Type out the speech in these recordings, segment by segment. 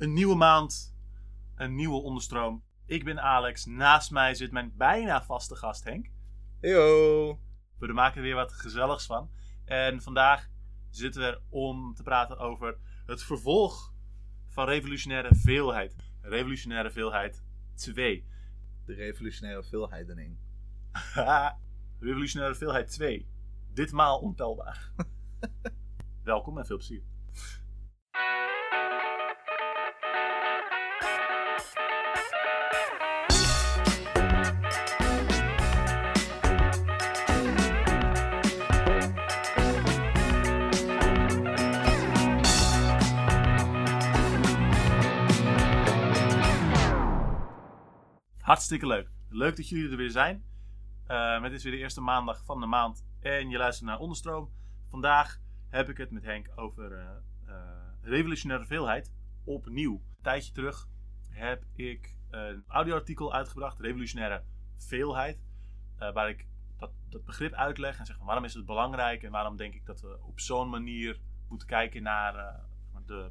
Een nieuwe maand, een nieuwe onderstroom. Ik ben Alex, naast mij zit mijn bijna vaste gast Henk. Yo. We maken er weer wat gezelligs van. En vandaag zitten we er om te praten over het vervolg van Revolutionaire Veelheid. Revolutionaire Veelheid 2. De revolutionaire veelheidening. Revolutionaire Veelheid 2. Ditmaal ontelbaar. Welkom en veel plezier. Hartstikke leuk. Leuk dat jullie er weer zijn. Uh, het is weer de eerste maandag van de maand en je luistert naar Onderstroom. Vandaag heb ik het met Henk over uh, uh, revolutionaire veelheid opnieuw. Een tijdje terug heb ik een audioartikel uitgebracht, revolutionaire veelheid, waar ik dat, dat, begrip uitleg en zeg van waarom is het belangrijk en waarom denk ik dat we op zo'n manier moeten kijken naar de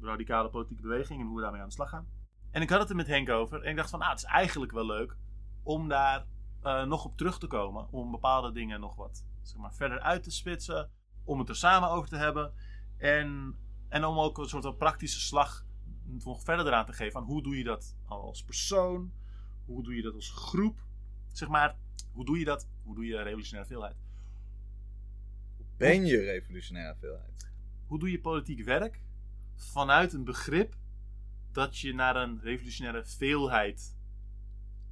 radicale politieke beweging en hoe we daarmee aan de slag gaan. En ik had het er met Henk over. En ik dacht van, ah, het is eigenlijk wel leuk om daar uh, nog op terug te komen. Om bepaalde dingen nog wat zeg maar, verder uit te spitsen. Om het er samen over te hebben. En, en om ook een soort van praktische slag nog verder eraan te geven. Van hoe doe je dat als persoon? Hoe doe je dat als groep? Zeg maar, hoe doe je dat? Hoe doe je revolutionaire veelheid? Ben je revolutionaire veelheid? Hoe doe je politiek werk vanuit een begrip dat je naar een revolutionaire veelheid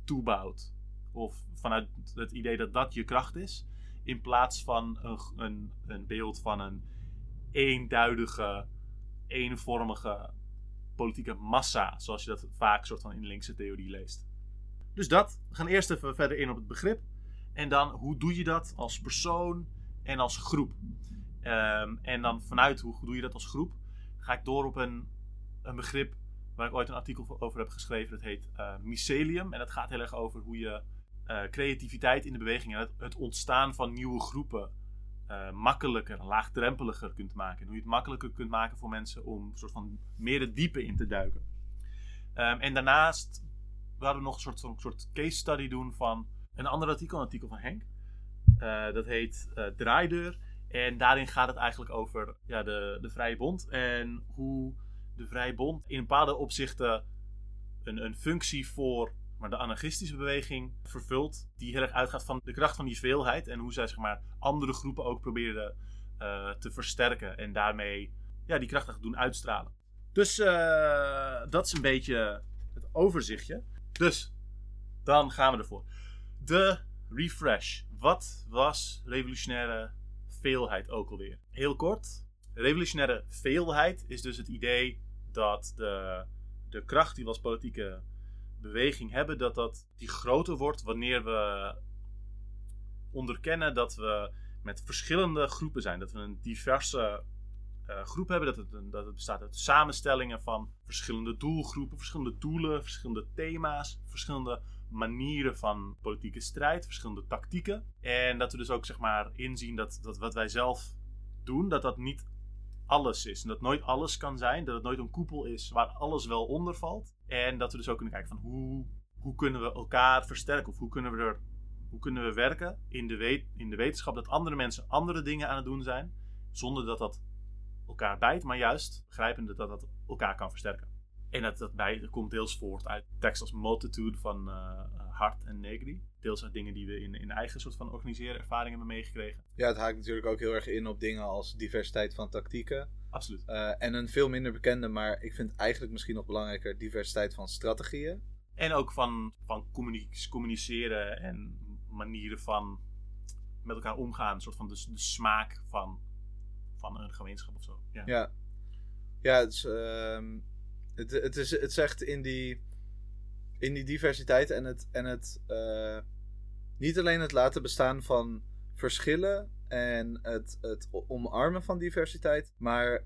toebouwt. Of vanuit het idee dat dat je kracht is. In plaats van een, een, een beeld van een eenduidige, eenvormige politieke massa. Zoals je dat vaak soort van in linkse theorie leest. Dus dat. We gaan eerst even verder in op het begrip. En dan, hoe doe je dat als persoon en als groep? Um, en dan vanuit hoe doe je dat als groep, ga ik door op een, een begrip waar ik ooit een artikel over heb geschreven. Dat heet uh, Mycelium. En dat gaat heel erg over hoe je uh, creativiteit in de beweging en het, het ontstaan van nieuwe groepen uh, makkelijker, laagdrempeliger kunt maken. En hoe je het makkelijker kunt maken voor mensen om een soort van meer de diepe in te duiken. Um, en daarnaast we nog een soort, soort case study doen van een ander artikel, een artikel van Henk. dat heet Draaideur. En daarin gaat het eigenlijk over ja, de, de Vrije Bond en hoe de Vrije Bond in bepaalde opzichten een, een functie voor maar de anarchistische beweging vervult. Die heel erg uitgaat van de kracht van die veelheid. En hoe zij zeg maar, andere groepen ook proberen uh, te versterken. En daarmee ja, die kracht doen uitstralen. Dus uh, dat is een beetje het overzichtje. Dus dan gaan we ervoor. De refresh. Wat was revolutionaire veelheid ook alweer? Heel kort. Revolutionaire veelheid is dus het idee dat de, de kracht die we als politieke beweging hebben, dat, dat die groter wordt wanneer we onderkennen dat we met verschillende groepen zijn. Dat we een diverse uh, groep hebben, dat het, dat het bestaat uit samenstellingen van verschillende doelgroepen, verschillende doelen, verschillende thema's, verschillende manieren van politieke strijd, verschillende tactieken. En dat we dus ook zeg maar inzien dat, dat wat wij zelf doen, dat dat niet alles is. En dat nooit alles kan zijn. Dat het nooit een koepel is waar alles wel onder valt. En dat we dus ook kunnen kijken van hoe, hoe kunnen we elkaar versterken? Of hoe kunnen we, er, hoe kunnen we werken in de, weet, in de wetenschap dat andere mensen andere dingen aan het doen zijn. Zonder dat dat elkaar bijt, maar juist begrijpende dat dat elkaar kan versterken. En dat, dat, bij, komt deels voort uit tekst als Multitude van uh, Hart en Negri. Deels uit dingen die we in, in eigen soort van organiseren ervaringen hebben meegekregen. Ja, het haakt natuurlijk ook heel erg in op dingen als diversiteit van tactieken. Absoluut. Uh, en een veel minder bekende, maar ik vind eigenlijk misschien nog belangrijker, diversiteit van strategieën. En ook van, van communiceren en manieren van met elkaar omgaan. Een soort van de, de smaak van, van een gemeenschap of zo. Ja, ja. ja het, is, uh, het, het, is, het zegt in die in die diversiteit en het, en het uh, niet alleen het laten bestaan van verschillen en het, het omarmen van diversiteit, maar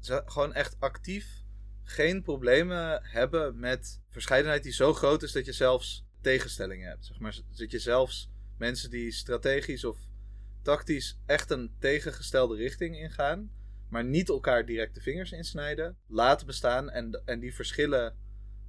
gewoon echt actief geen problemen hebben met verscheidenheid die zo groot is dat je zelfs tegenstellingen hebt. Zeg maar, dat je zelfs mensen die strategisch of tactisch echt een tegengestelde richting ingaan, maar niet elkaar direct de vingers insnijden. Laten bestaan en, en die verschillen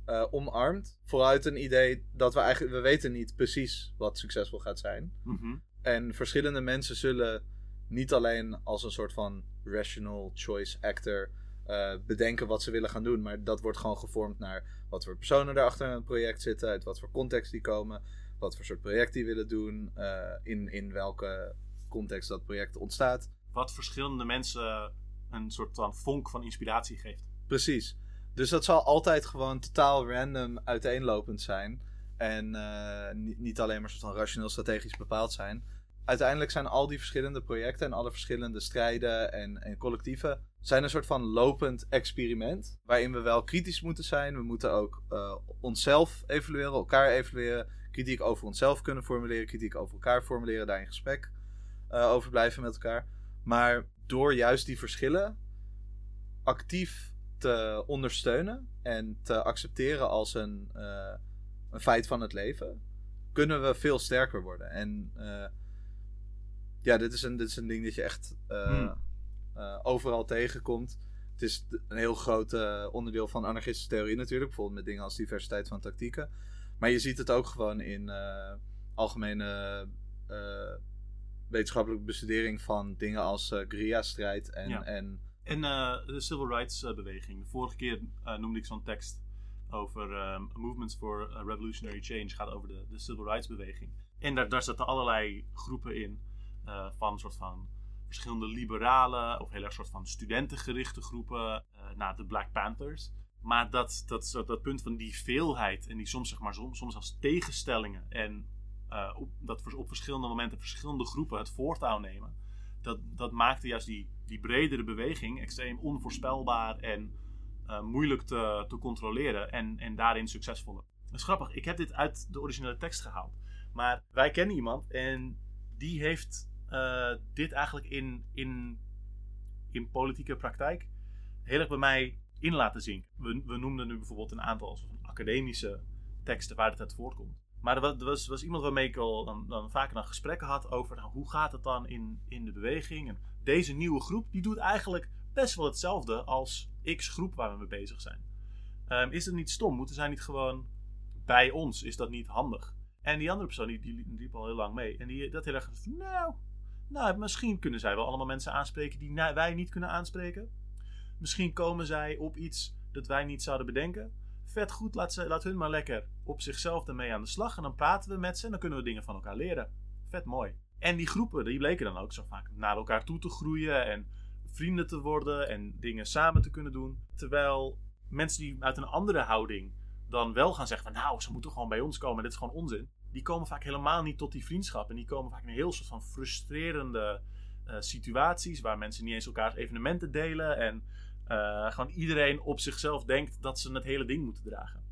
uh, omarmt. Vooruit een idee dat we eigenlijk, we weten niet precies wat succesvol gaat zijn. Mhm. En verschillende mensen zullen niet alleen als een soort van rational choice actor uh, bedenken wat ze willen gaan doen. Maar dat wordt gewoon gevormd naar wat voor personen er achter een project zitten, uit wat voor context die komen, wat voor soort project die willen doen, uh, in, in welke context dat project ontstaat. Wat verschillende mensen een soort van vonk van inspiratie geeft. Precies. Dus dat zal altijd gewoon totaal random uiteenlopend zijn. En uh, niet, alleen maar soort van rationeel strategisch bepaald zijn. Uiteindelijk zijn al die verschillende projecten en alle verschillende strijden en, en collectieven zijn een soort van lopend experiment. Waarin we wel kritisch moeten zijn. We moeten ook uh, onszelf evalueren, elkaar evalueren. Kritiek over onszelf kunnen formuleren, kritiek over elkaar formuleren, daar in gesprek uh, over blijven met elkaar. Maar door juist die verschillen actief te ondersteunen en te accepteren als een, uh, een feit van het leven, kunnen we veel sterker worden. En uh, ja, dit is, een, dit is een ding dat je echt uh, hmm. overal tegenkomt. Het is een heel groot onderdeel van anarchistische theorie natuurlijk, bijvoorbeeld met dingen als diversiteit van tactieken. Maar je ziet het ook gewoon in algemene wetenschappelijke bestudering van dingen als guerrilla-strijd en, ja. en en uh, de civil rights uh, beweging. De vorige keer uh, noemde ik zo'n tekst over um, Movements for Revolutionary Change. gaat over de, de civil rights beweging. En daar, daar zitten allerlei groepen in. van een soort van verschillende liberale of heel erg soort van studentengerichte groepen. naar de Black Panthers. Maar dat, dat, dat, punt van die veelheid en die soms, zeg maar, soms, soms als tegenstellingen. En op, dat op verschillende momenten verschillende groepen het voortouw nemen. Dat, dat maakte juist die die bredere beweging extreem onvoorspelbaar en uh, moeilijk te, te controleren en, en daarin succesvoller. Dat is grappig, ik heb dit uit de originele tekst gehaald. Maar wij kennen iemand en die heeft uh, dit eigenlijk in, in, in politieke praktijk heel erg bij mij in laten zien. We, we noemden nu bijvoorbeeld een aantal academische teksten waar dit uit voortkomt. Maar er was, was, iemand waarmee ik al dan, dan vaker dan gesprekken had over nou, hoe gaat het dan in, in de beweging. En deze nieuwe groep die doet eigenlijk best wel hetzelfde als X-groep waar we mee bezig zijn. Um, is het niet stom? Moeten zij niet gewoon bij ons? Is dat niet handig? En die andere persoon die, die, liep al heel lang mee. En die dat heel erg nou, nou, misschien kunnen zij wel allemaal mensen aanspreken die wij niet kunnen aanspreken. Misschien komen zij op iets dat wij niet zouden bedenken. Vet goed, laat, ze, laat hun maar lekker op zichzelf ermee aan de slag. En dan praten we met ze en dan kunnen we dingen van elkaar leren. Vet mooi. En die groepen, die bleken dan ook zo vaak naar elkaar toe te groeien en vrienden te worden en dingen samen te kunnen doen. Terwijl mensen die uit een andere houding dan wel gaan zeggen van nou, ze moeten gewoon bij ons komen, dit is gewoon onzin. Die komen vaak helemaal niet tot die vriendschap en die komen vaak in een heel soort van frustrerende uh, situaties waar mensen niet eens elkaars evenementen delen en uh, gewoon iedereen op zichzelf denkt dat ze het hele ding moeten dragen.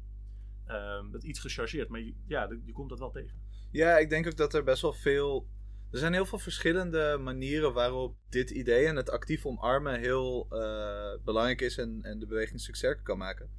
Uh, dat is iets gechargeerd, maar ja, je komt dat wel tegen. Ja, ik denk ook dat er best wel veel er zijn heel veel verschillende manieren waarop dit idee en het actief omarmen heel uh, belangrijk is en, en de beweging succes kan maken.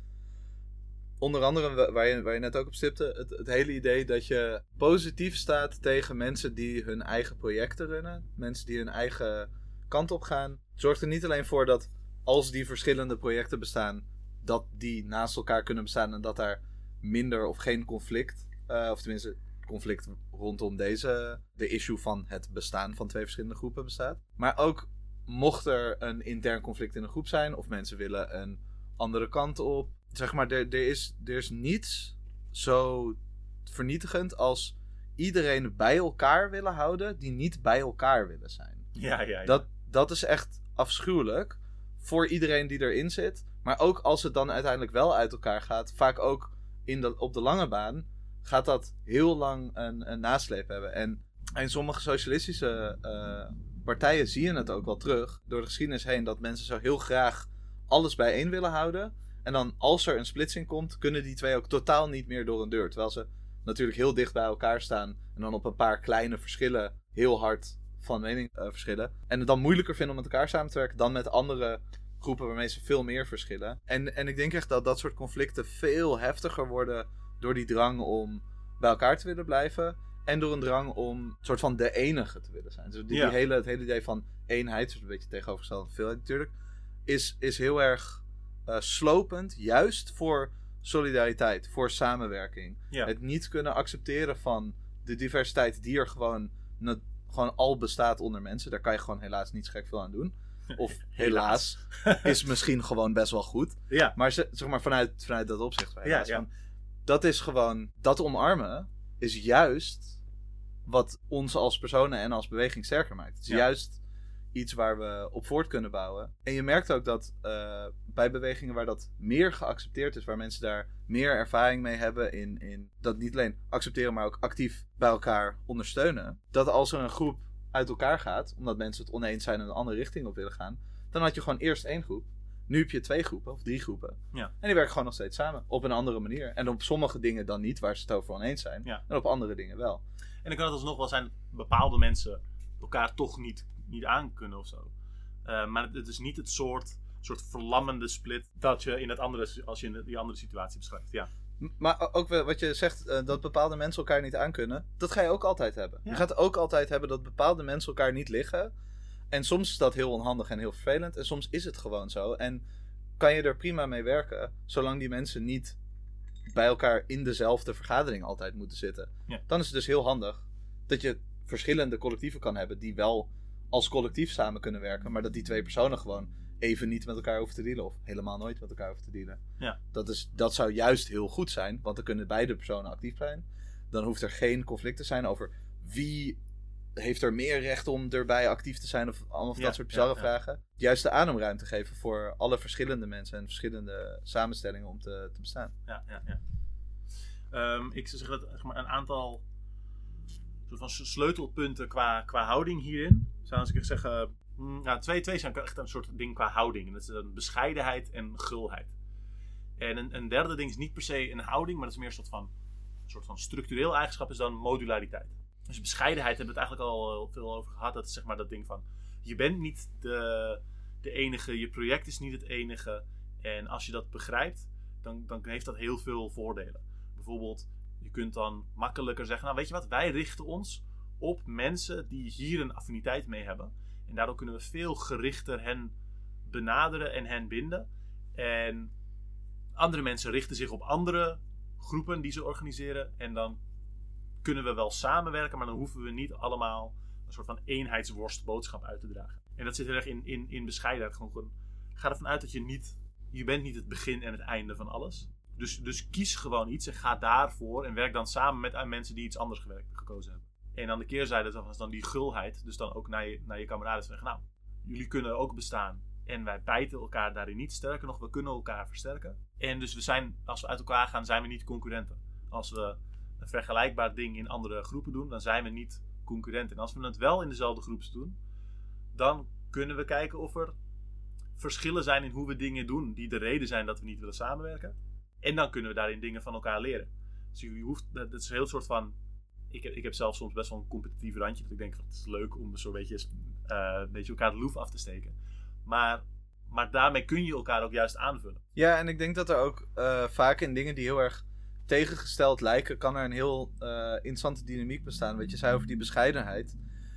Onder andere, waar je, waar je net ook op stipte, het, het hele idee dat je positief staat tegen mensen die hun eigen projecten runnen. Mensen die hun eigen kant op gaan. Zorgt er niet alleen voor dat als die verschillende projecten bestaan, dat die naast elkaar kunnen bestaan en dat daar minder of geen conflict, uh, of tenminste conflict rondom deze, de issue van het bestaan van twee verschillende groepen bestaat. Maar ook mocht er een intern conflict in een groep zijn, of mensen willen een andere kant op. Zeg maar, er, er, is, er is niets zo vernietigend als iedereen bij elkaar willen houden die niet bij elkaar willen zijn. Ja, ja, ja. Dat, dat is echt afschuwelijk voor iedereen die erin zit. Maar ook als het dan uiteindelijk wel uit elkaar gaat, vaak ook in de, op de lange baan, gaat dat heel lang een, een nasleep hebben. En in sommige socialistische uh, partijen zie je het ook wel terug door de geschiedenis heen dat mensen zo heel graag alles bijeen willen houden. En dan als er een splitsing komt, kunnen die twee ook totaal niet meer door een deur. Terwijl ze natuurlijk heel dicht bij elkaar staan en dan op een paar kleine verschillen heel hard van mening uh, verschillen. En het dan moeilijker vinden om met elkaar samen te werken dan met andere groepen waarmee ze veel meer verschillen. En, en ik denk echt dat dat soort conflicten veel heftiger worden door die drang om bij elkaar te willen blijven. en door een drang om een soort van de enige te willen zijn. Dus die, Ja. die hele, het hele idee van eenheid, dus een beetje tegenovergesteld aan veelheid natuurlijk, is, is heel erg eh, slopend, juist voor solidariteit, voor samenwerking. Ja. Het niet kunnen accepteren van de diversiteit die er gewoon, na- gewoon al bestaat onder mensen. Daar kan je gewoon helaas niet gek veel aan doen. Of helaas, is misschien gewoon best wel goed. Ja, Maar ze- zeg maar vanuit, vanuit dat opzicht. Ja, ja. van, dat is gewoon, dat omarmen is juist wat ons als personen en als beweging sterker maakt. Het is Ja. juist iets waar we op voort kunnen bouwen. En je merkt ook dat eh, bij bewegingen waar dat meer geaccepteerd is, waar mensen daar meer ervaring mee hebben in, in dat niet alleen accepteren, maar ook actief bij elkaar ondersteunen. Dat als er een groep uit elkaar gaat, omdat mensen het oneens zijn en een andere richting op willen gaan, dan had je gewoon eerst één groep. Nu heb je twee groepen of drie groepen. Ja. En die werken gewoon nog steeds samen. Op een andere manier. En op sommige dingen dan niet, waar ze het over oneens zijn. Ja. En op andere dingen wel. En dan kan het alsnog wel zijn dat bepaalde mensen elkaar toch niet, niet aankunnen of zo. Eh, maar het is niet het soort, soort verlammende split dat je in het andere, als je in die andere situatie beschrijft. Ja, Maar ook wat je zegt, eh, dat bepaalde mensen elkaar niet aankunnen. Dat ga je ook altijd hebben. Ja. Je gaat ook altijd hebben dat bepaalde mensen elkaar niet liggen. En soms is dat heel onhandig en heel vervelend. En soms is het gewoon zo. En kan je er prima mee werken, zolang die mensen niet bij elkaar in dezelfde vergadering altijd moeten zitten. Ja. Dan is het dus heel handig dat je verschillende collectieven kan hebben die wel als collectief samen kunnen werken, maar dat die twee personen gewoon even niet met elkaar hoeven te dealen of helemaal nooit met elkaar hoeven te dealen. Ja. Dat, is, dat zou juist heel goed zijn, want dan kunnen beide personen actief zijn. Dan hoeft er geen conflict te zijn over wie heeft er meer recht om erbij actief te zijn of allemaal Ja, dat soort bizarre ja, vragen. Juist de ademruimte geven voor alle verschillende mensen en verschillende samenstellingen om te, te bestaan. ja, ja. ja. Ehm, ik zou zeggen dat zeg maar, een aantal soort van sleutelpunten qua, qua houding hierin. Zou ik zeggen, mm, nou, twee, twee zijn echt een soort ding qua houding. En dat is een bescheidenheid en gulheid. En een, een derde ding is niet per se een houding, maar dat is meer een soort van, een soort van structureel eigenschap, is dan modulariteit. Dus bescheidenheid hebben we het eigenlijk al heel veel over gehad. Dat is zeg maar dat ding van, je bent niet de, de enige, je project is niet het enige. En als je dat begrijpt, dan, dan heeft dat heel veel voordelen. Bijvoorbeeld, je kunt dan makkelijker zeggen, nou weet je wat, wij richten ons op mensen die hier een affiniteit mee hebben. En daardoor kunnen we veel gerichter hen benaderen en hen binden. En andere mensen richten zich op andere groepen die ze organiseren. En dan kunnen we wel samenwerken, maar dan hoeven we niet allemaal een soort van eenheidsworstboodschap uit te dragen. En dat zit heel erg in, in, in bescheidenheid. Gewoon, ga ervan uit dat je niet, je bent niet het begin en het einde van alles. Dus, dus kies gewoon iets en ga daarvoor en werk dan samen met mensen die iets anders gekozen hebben. En aan de keerzijde daarvan is dan die gulheid. Dus dan ook naar je, naar je kameraden zeggen, nou, jullie kunnen ook bestaan. En wij bijten elkaar daarin niet. Sterker nog, we kunnen elkaar versterken. En dus we zijn, als we uit elkaar gaan, zijn we niet concurrenten. Als we een vergelijkbaar ding in andere groepen doen, dan zijn we niet concurrenten. En als we het wel in dezelfde groep doen, dan kunnen we kijken of er verschillen zijn in hoe we dingen doen, die de reden zijn dat we niet willen samenwerken. En dan kunnen we daarin dingen van elkaar leren. Dus je hoeft, dat is een heel soort van. Ik heb, ik heb zelf soms best wel een competitief randje. Dat ik denk het is leuk om beetje, eh, een beetje elkaar de loef af te steken. Maar, maar daarmee kun je elkaar ook juist aanvullen. Ja, en ik denk dat er ook eh, vaak in dingen die heel erg tegengesteld lijken, kan er een heel eh, interessante dynamiek bestaan. Wat je zei over die bescheidenheid.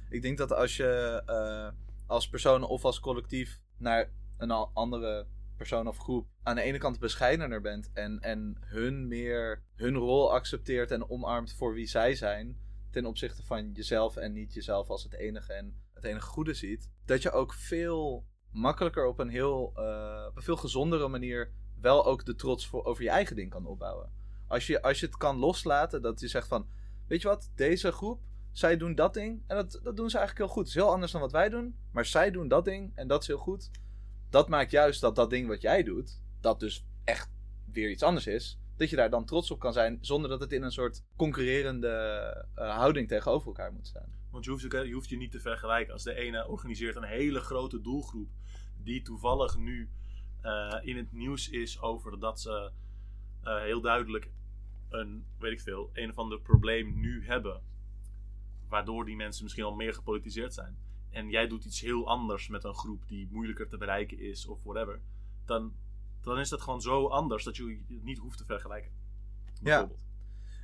Ik denk dat als je eh, als persoon of als collectief naar een andere persoon of groep aan de ene kant bescheidener bent en, en hun meer hun rol accepteert en omarmt voor wie zij zijn, ten opzichte van jezelf en niet jezelf als het enige en het enige goede ziet, dat je ook veel makkelijker op een heel eh, op een veel gezondere manier wel ook de trots voor, over je eigen ding kan opbouwen. Als je, als je het kan loslaten, dat je zegt van, weet je wat, deze groep, zij doen dat ding en dat, dat doen ze eigenlijk heel goed. Het is heel anders dan wat wij doen, maar zij doen dat ding en dat is heel goed. Dat maakt juist dat dat ding wat jij doet, dat dus echt weer iets anders is, dat je daar dan trots op kan zijn, zonder dat het in een soort concurrerende eh, houding tegenover elkaar moet staan. Want je hoeft, je hoeft je niet te vergelijken. Als de ene organiseert een hele grote doelgroep, die toevallig nu eh, in het nieuws is over dat ze eh, heel duidelijk een, weet ik veel, een of ander probleem nu hebben. Waardoor die mensen misschien al meer gepolitiseerd zijn. En jij doet iets heel anders met een groep die moeilijker te bereiken is of whatever. Dan, dan is dat gewoon zo anders dat je het niet hoeft te vergelijken. Bijvoorbeeld.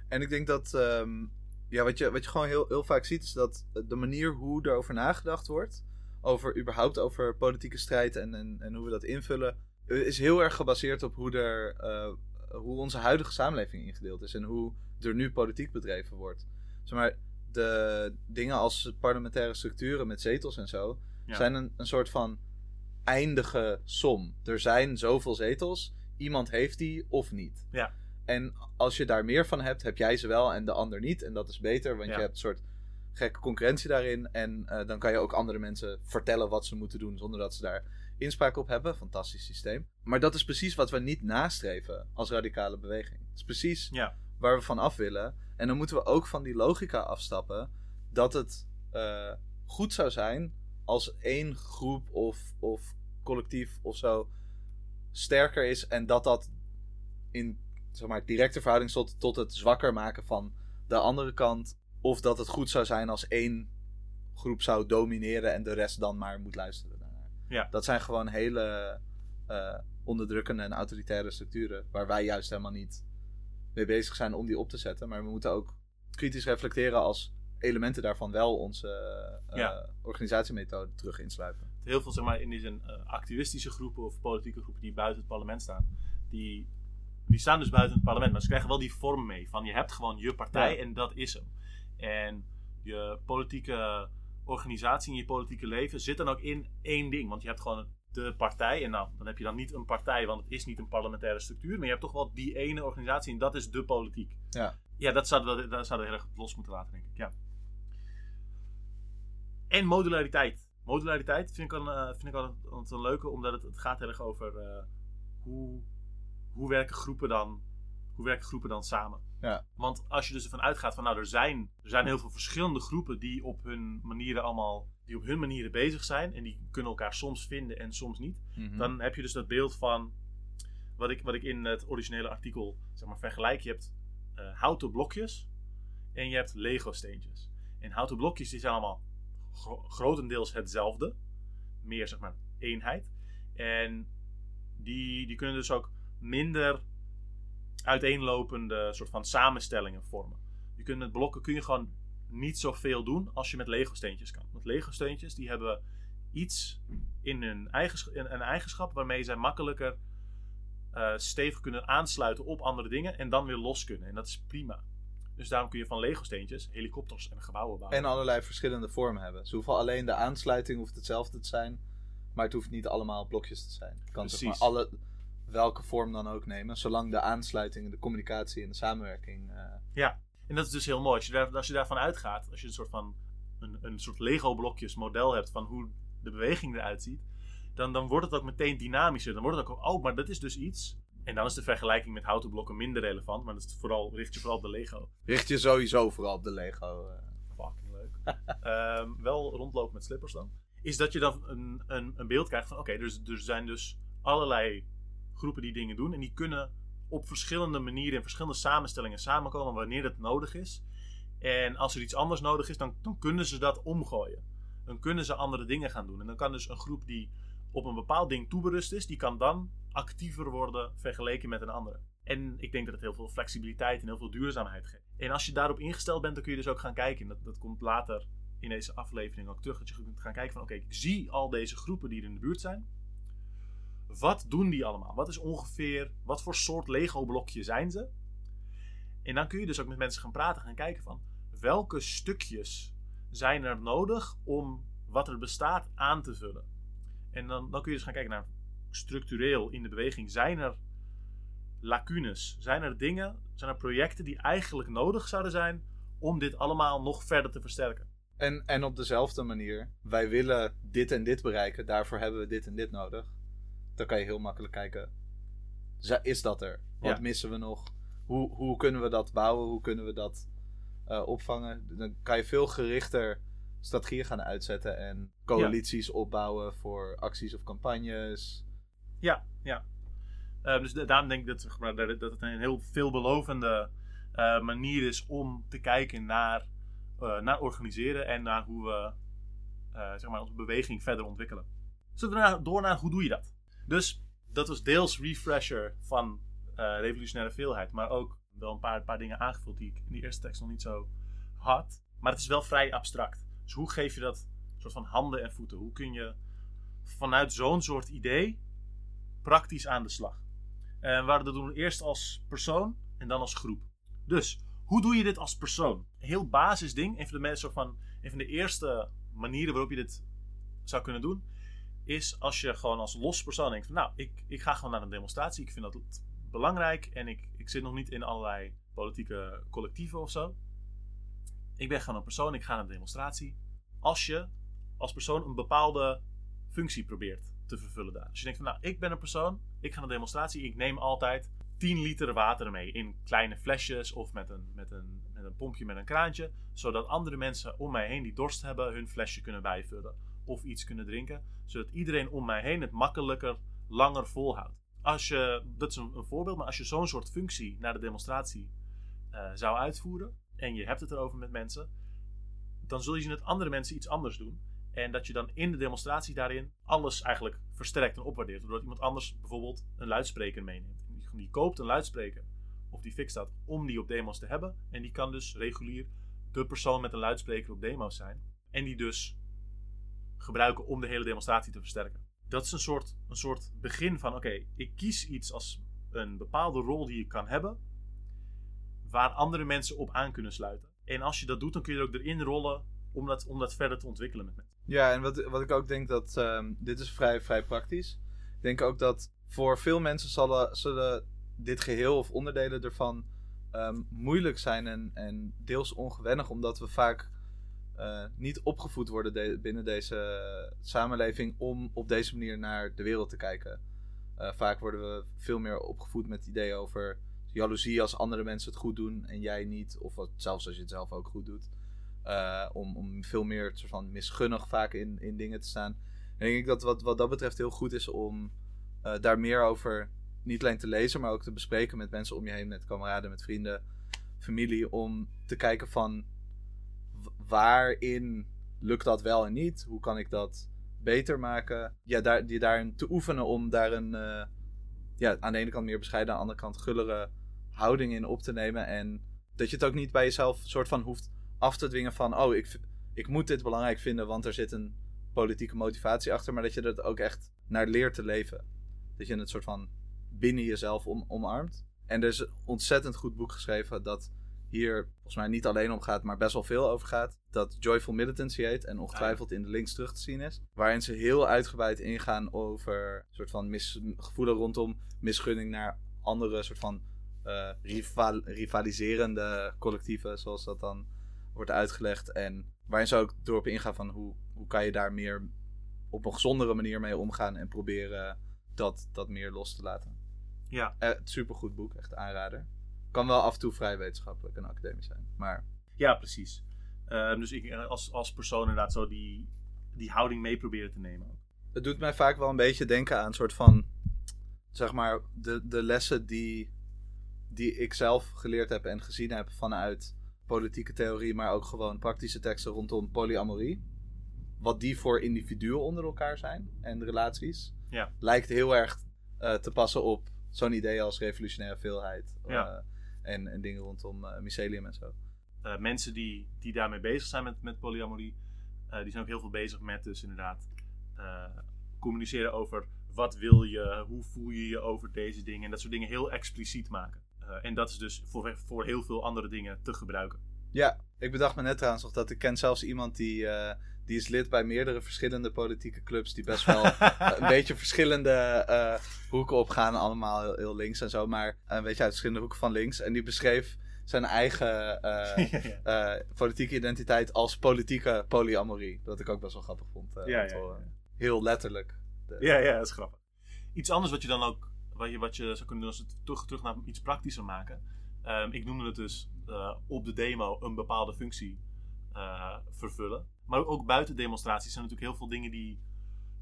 En ik denk dat ehm, ja, wat je, wat je gewoon heel, heel vaak ziet, is dat de manier hoe erover nagedacht wordt, over überhaupt over politieke strijd en, en, en hoe we dat invullen, is heel erg gebaseerd op hoe, er, eh, hoe onze huidige samenleving ingedeeld is en hoe er nu politiek bedreven wordt. Zeg maar, de dingen als parlementaire structuren met zetels en zo, Ja. zijn een, een soort van eindige som. Er zijn zoveel zetels, iemand heeft die of niet. Ja. En als je daar meer van hebt, heb jij ze wel en de ander niet. En dat is beter, want Ja. je hebt een soort gekke concurrentie daarin. En eh, dan kan je ook andere mensen vertellen wat ze moeten doen zonder dat ze daar inspraak op hebben. Fantastisch systeem. Maar dat is precies wat we niet nastreven als radicale beweging. Het is precies Ja. waar we van af willen. En dan moeten we ook van die logica afstappen dat het eh, goed zou zijn als één groep of, of collectief of zo sterker is en dat dat in zeg maar, directe verhouding tot, tot het zwakker maken van de andere kant. Of dat het goed zou zijn als één groep zou domineren en de rest dan maar moet luisteren. Ja. Dat zijn gewoon hele eh, onderdrukkende en autoritaire structuren waar wij juist helemaal niet mee bezig zijn om die op te zetten. Maar we moeten ook kritisch reflecteren als elementen daarvan wel onze eh, Ja. organisatiemethode terug insluipen. Heel veel zeg maar, in die zin eh, activistische groepen of politieke groepen die buiten het parlement staan, die, die staan dus buiten het parlement, maar ze krijgen wel die vorm mee. Van je hebt gewoon je partij Ja. en dat is hem. En je politieke organisatie en je politieke leven zit dan ook in één ding. Want je hebt gewoon de partij. En nou, dan heb je dan niet een partij, want het is niet een parlementaire structuur. Maar je hebt toch wel die ene organisatie en dat is de politiek. Ja. Ja, dat zouden we, dat zouden we heel erg los moeten laten, denk ik. Ja. En modulariteit. Modulariteit vind ik, al, eh, vind ik altijd, altijd een leuke, omdat het, het gaat heel erg over eh, hoe, hoe, werken groepen dan, hoe werken groepen dan samen. Ja. Want als je dus ervan uitgaat van nou, er zijn, er zijn heel veel verschillende groepen die op hun manieren allemaal, die op hun manieren bezig zijn. En die kunnen elkaar soms vinden en soms niet. Mhm. Dan heb je dus dat beeld van wat ik, wat ik in het originele artikel zeg maar, vergelijk. Je hebt eh, houten blokjes en je hebt Lego steentjes. En houten blokjes die zijn allemaal gro- grotendeels hetzelfde. Meer zeg maar eenheid. En die, die kunnen dus ook minder uiteenlopende soort van samenstellingen vormen. Je kunt met blokken kun je gewoon niet zoveel doen als je met Lego steentjes kan. Want Lego steentjes die hebben iets in hun eigen, in een eigenschap waarmee zij makkelijker eh, stevig kunnen aansluiten op andere dingen en dan weer los kunnen. En dat is prima. Dus daarom kun je van Lego steentjes helikopters en gebouwen bouwen. En allerlei verschillende vormen hebben. Ze hoeven alleen de aansluiting hoeft hetzelfde te zijn. Maar het hoeft niet allemaal blokjes te zijn. Het kan zeg maar Precies. alle, welke vorm dan ook nemen. Zolang de aansluiting, de communicatie en de samenwerking. eh, En dat is dus heel mooi. Als je, daar, als je daarvan uitgaat, als je een soort van een, een soort Lego-blokjes model hebt van hoe de beweging eruit ziet, dan, dan wordt het ook meteen dynamischer. Dan wordt het ook, oh, maar dat is dus iets. En dan is de vergelijking met houten blokken minder relevant, maar dat is vooral, richt je vooral op de Lego. richt je sowieso vooral op de Lego. eh. Fucking leuk. Ehm, wel rondlopen met slippers dan. Is dat je dan een, een, een beeld krijgt van, oké, dus er zijn dus allerlei groepen die dingen doen. En die kunnen op verschillende manieren, in verschillende samenstellingen samenkomen wanneer het nodig is. En als er iets anders nodig is, dan, dan kunnen ze dat omgooien. Dan kunnen ze andere dingen gaan doen. En dan kan dus een groep die op een bepaald ding toeberust is, die kan dan actiever worden vergeleken met een andere. En ik denk dat het heel veel flexibiliteit en heel veel duurzaamheid geeft. En als je daarop ingesteld bent, dan kun je dus ook gaan kijken. En dat, dat komt later in deze aflevering ook terug. Dat je kunt gaan kijken van oké, ik zie al deze groepen die er in de buurt zijn. Wat doen die allemaal? Wat is ongeveer, wat voor soort Lego blokje zijn ze? En dan kun je dus ook met mensen gaan praten, gaan kijken van welke stukjes zijn er nodig om wat er bestaat aan te vullen. En dan, dan kun je dus gaan kijken naar structureel in de beweging. Zijn er lacunes? Zijn er dingen, zijn er projecten die eigenlijk nodig zouden zijn om dit allemaal nog verder te versterken? En, en op dezelfde manier, wij willen dit en dit bereiken, daarvoor hebben we dit en dit nodig. Dan kan je heel makkelijk kijken, is dat er? Wat Ja. missen we nog? Hoe, hoe kunnen we dat bouwen? Hoe kunnen we dat eh, opvangen? Dan kan je veel gerichter strategieën gaan uitzetten en coalities opbouwen voor acties of campagnes. Ja, ja. Eh, dus da- daarom denk ik dat, zeg maar, dat het een heel veelbelovende eh, manier is om te kijken naar, eh, naar organiseren en naar hoe we zeg maar, onze beweging verder ontwikkelen. Zullen we door naar hoe doe je dat? Dus dat was deels refresher van eh, revolutionaire veelheid, maar ook wel een paar, paar dingen aangevuld die ik in die eerste tekst nog niet zo hard, maar het is wel vrij abstract. Dus hoe geef je dat soort van handen en voeten? Hoe kun je vanuit zo'n soort idee praktisch aan de slag? En we dat doen eerst als persoon en dan als groep. Dus, hoe doe je dit als persoon? Heel basis ding, een van de, soort van, een van de eerste manieren waarop je dit zou kunnen doen, is als je gewoon als los persoon denkt: van, Nou, ik, ik ga gewoon naar een demonstratie. Ik vind dat belangrijk en ik, ik zit nog niet in allerlei politieke collectieven of zo. Ik ben gewoon een persoon, ik ga naar een demonstratie. Als je als persoon een bepaalde functie probeert te vervullen daar. Dus je denkt van, nou, ik ben een persoon, ik ga naar een demonstratie, ik neem altijd 10 liter water mee in kleine flesjes of met een, met, een, met een pompje met een kraantje, zodat andere mensen om mij heen die dorst hebben hun flesje kunnen bijvullen of iets kunnen drinken, zodat iedereen om mij heen het makkelijker langer volhoudt. Als je, dat is een, voorbeeld, maar als je zo'n soort functie naar de demonstratie uh, zou uitvoeren en je hebt het erover met mensen, dan zul je zien dat andere mensen iets anders doen. En dat je dan in de demonstratie daarin alles eigenlijk versterkt en opwaardeert. Doordat iemand anders bijvoorbeeld een luidspreker meeneemt. Die koopt een luidspreker of die fix dat om die op demo's te hebben. En die kan dus regulier de persoon met een luidspreker op demo's zijn. En die dus gebruiken om de hele demonstratie te versterken. Dat is een soort, een soort begin van: oké, ik kies iets als een bepaalde rol die je kan hebben, waar andere mensen op aan kunnen sluiten. En als je dat doet, dan kun je er ook erin rollen om dat, om dat verder te ontwikkelen met mensen. Ja, en wat, wat ik ook denk dat ehm, dit is vrij, vrij praktisch. Ik denk ook dat voor veel mensen zullen, zullen dit geheel of onderdelen ervan ehm, moeilijk zijn en, en deels ongewennig, omdat we vaak uh, niet opgevoed worden binnen deze samenleving om op deze manier naar de wereld te kijken. Uh, vaak worden we veel meer opgevoed met ideeën over jaloezie als andere mensen het goed doen en jij niet, of wat, zelfs als je het zelf ook goed doet. Uh, om, om veel meer soort van misgunnig vaak in, in dingen te staan. En ik denk dat wat, wat dat betreft heel goed is om daar meer over niet alleen te lezen, maar ook te bespreken met mensen om je heen, met kameraden, met vrienden, familie, om te kijken van waarin lukt dat wel en niet? Hoe kan ik dat beter maken? Ja, daar, je daarin te oefenen om daar een, uh, ja, aan de ene kant meer bescheiden, aan de andere kant gullere houding in op te nemen. En dat je het ook niet bij jezelf soort van hoeft af te dwingen van, oh, ik, ik moet dit belangrijk vinden, want er zit een politieke motivatie achter. Maar dat je er ook echt naar leert te leven. Dat je het soort van binnen jezelf om, omarmt. En er is een ontzettend goed boek geschreven dat hier volgens mij niet alleen om gaat, maar best wel veel over gaat. Dat Joyful Militancy heet en ongetwijfeld in de links terug te zien is. Waarin ze heel uitgebreid ingaan over soort van mis, gevoelen rondom misgunning naar andere soort van uh, rival, rivaliserende collectieven, zoals dat dan wordt uitgelegd. En waarin ze ook erop ingaan van hoe, hoe kan je daar meer op een gezondere manier mee omgaan en proberen dat, dat meer los te laten. Ja. Uh, supergoed boek, echt aanrader kan wel af en toe vrij wetenschappelijk en academisch zijn. Maar... Ja, precies. Uh, dus ik als, als persoon inderdaad zo die, die houding mee proberen te nemen. Het doet mij vaak wel een beetje denken aan een soort van, zeg maar, de, de lessen die, die ik zelf geleerd heb en gezien heb vanuit politieke theorie, maar ook gewoon praktische teksten rondom polyamorie. Wat die voor individuen onder elkaar zijn en relaties. Ja. Lijkt heel erg uh, te passen op zo'n idee als revolutionaire veelheid. Ja. Uh, en, en dingen rondom uh, mycelium en zo. Uh, mensen die, die daarmee bezig zijn met, met polyamorie, uh, die zijn ook heel veel bezig met dus inderdaad communiceren over wat wil je, hoe voel je je over deze dingen en dat soort dingen heel expliciet maken. en dat is dus voor, voor heel veel andere dingen te gebruiken. Ja, ik bedacht me net trouwens nog dat ik ken zelfs iemand die, die is lid bij meerdere verschillende politieke clubs die best wel een beetje verschillende uh, hoeken opgaan. Allemaal heel, heel, links en zo, maar een beetje uit verschillende hoeken van links. En die beschreef zijn eigen uh, politieke identiteit als politieke polyamorie. Wat ik ook best wel grappig vond. ja, ja, Heel letterlijk. De... Ja, ja, dat is grappig. Iets anders wat je dan ook, wat je, wat je zou kunnen doen als het terug, terug naar iets praktischer maken. Um, ik noemde het dus op de demo een bepaalde functie vervullen. Maar ook buiten demonstraties zijn natuurlijk heel veel dingen die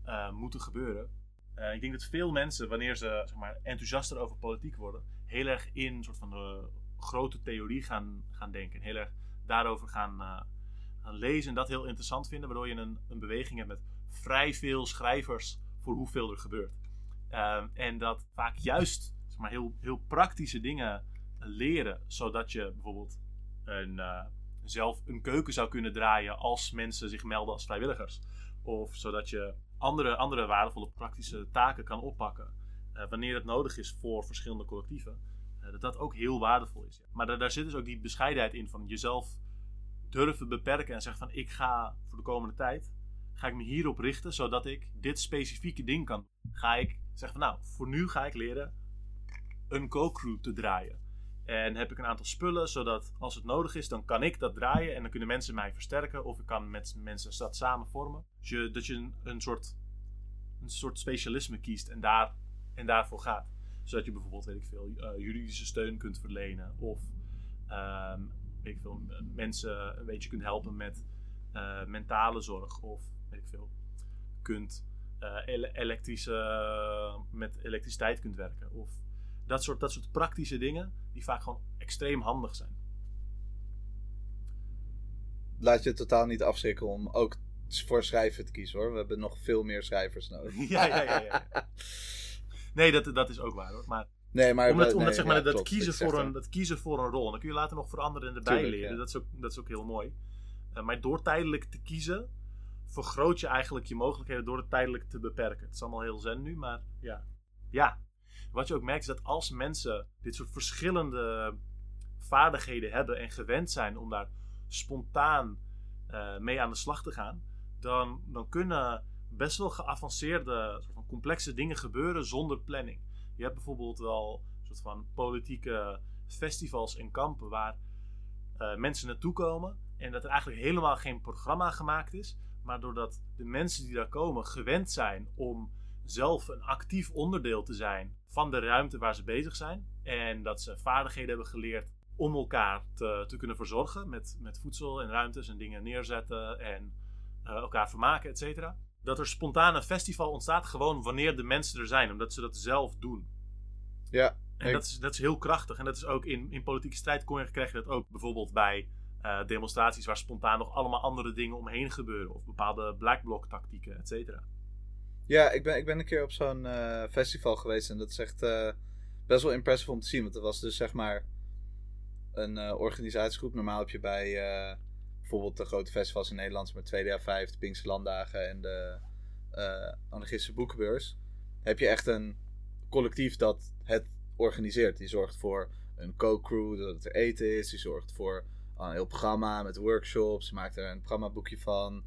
uh, moeten gebeuren. Uh, ik denk dat veel mensen, wanneer ze zeg maar, enthousiaster over politiek worden, heel erg in een soort van de grote theorie gaan, gaan denken. Heel erg daarover gaan, gaan lezen en dat heel interessant vinden. Waardoor je een, een beweging hebt met vrij veel schrijvers voor hoeveel er gebeurt. en dat vaak juist zeg maar, heel, heel praktische dingen leren, zodat je bijvoorbeeld een zelf een keuken zou kunnen draaien als mensen zich melden als vrijwilligers. Of zodat je andere, andere waardevolle praktische taken kan oppakken eh, wanneer het nodig is voor verschillende collectieven. Eh, dat dat ook heel waardevol is. Maar daar, daar zit dus ook die bescheidenheid in van jezelf durven beperken en zeggen van ik ga voor de komende tijd, ga ik me hierop richten zodat ik dit specifieke ding kan. Ga ik zeggen van nou, voor nu ga ik leren een co-crew te draaien. En heb ik een aantal spullen, zodat als het nodig is, dan kan ik dat draaien en dan kunnen mensen mij versterken. Of ik kan met mensen dat samen vormen. Dus je, dat je een, een, soort, een soort specialisme kiest en, daar, en daarvoor gaat. Zodat je bijvoorbeeld, weet ik veel, uh, juridische steun kunt verlenen. Of uh, ik veel, mensen een beetje kunt helpen met uh, mentale zorg. Of weet ik veel, kunt uh, elektrische, met elektriciteit kunt werken. Of dat soort, dat soort praktische dingen die vaak gewoon extreem handig zijn. Laat je totaal niet afschrikken om ook voor schrijven te kiezen hoor. We hebben nog veel meer schrijvers nodig. ja, ja, ja. ja. Nee, dat, dat is ook waar hoor. Maar, nee, maar omdat, omdat zeg maar, ja, dat, klopt, kiezen voor een, dat kiezen voor een rol. En dan kun je later nog veranderen en erbij Tuurlijk, leren. Ja. Dat, is ook, dat is ook heel mooi. Uh, maar door tijdelijk te kiezen, vergroot je eigenlijk je mogelijkheden door het tijdelijk te beperken. Het is allemaal heel zen nu, maar ja. Ja, wat je ook merkt is dat als mensen dit soort verschillende vaardigheden hebben en gewend zijn om daar spontaan uh, mee aan de slag te gaan, dan, dan kunnen best wel geavanceerde, soort van complexe dingen gebeuren zonder planning. Je hebt bijvoorbeeld wel soort van politieke festivals en kampen waar uh, mensen naartoe komen en dat er eigenlijk helemaal geen programma gemaakt is, maar doordat de mensen die daar komen gewend zijn om zelf een actief onderdeel te zijn van de ruimte waar ze bezig zijn. En dat ze vaardigheden hebben geleerd om elkaar te, te kunnen verzorgen met, met voedsel en ruimtes en dingen neerzetten en uh, elkaar vermaken, et cetera. Dat er spontaan een festival ontstaat gewoon wanneer de mensen er zijn, omdat ze dat zelf doen. Ja. En ik... dat, is, dat is heel krachtig. En dat is ook in, in politieke strijd kon je, krijg je dat ook bijvoorbeeld bij uh, demonstraties waar spontaan nog allemaal andere dingen omheen gebeuren. Of bepaalde black bloc tactieken, et cetera. Ja, ik ben, ik ben een keer op zo'n uh, festival geweest en dat is echt uh, best wel impressive om te zien. Want er was dus zeg maar een uh, organisatiegroep. Normaal heb je bij bijvoorbeeld de grote festivals in Nederland, met 2DA5, de Pinkse Landdagen en de Anarchistische Boekenbeurs. Heb je echt een collectief dat het organiseert. Die zorgt voor een co-crew, dat er eten is. Die zorgt voor een heel programma met workshops. Maakt er een programmaboekje van,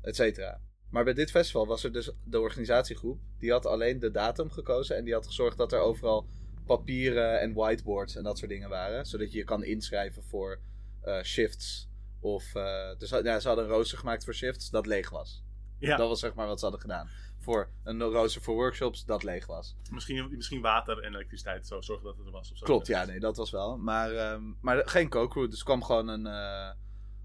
et cetera. Maar bij dit festival was er dus de organisatiegroep. Die had alleen de datum gekozen. En die had gezorgd dat er overal papieren en whiteboards en dat soort dingen waren. Zodat je je kan inschrijven voor uh, shifts. Of, uh, dus ja, ze hadden een rooster gemaakt voor shifts dat leeg was. Ja. Dat was zeg maar wat ze hadden gedaan. Voor een rooster voor workshops dat leeg was. Misschien, misschien water en elektriciteit zo zorgen dat het er was. Of zo. Klopt, ja, nee, dat was wel. Maar, um, maar geen co-crew. Dus kwam gewoon een, uh,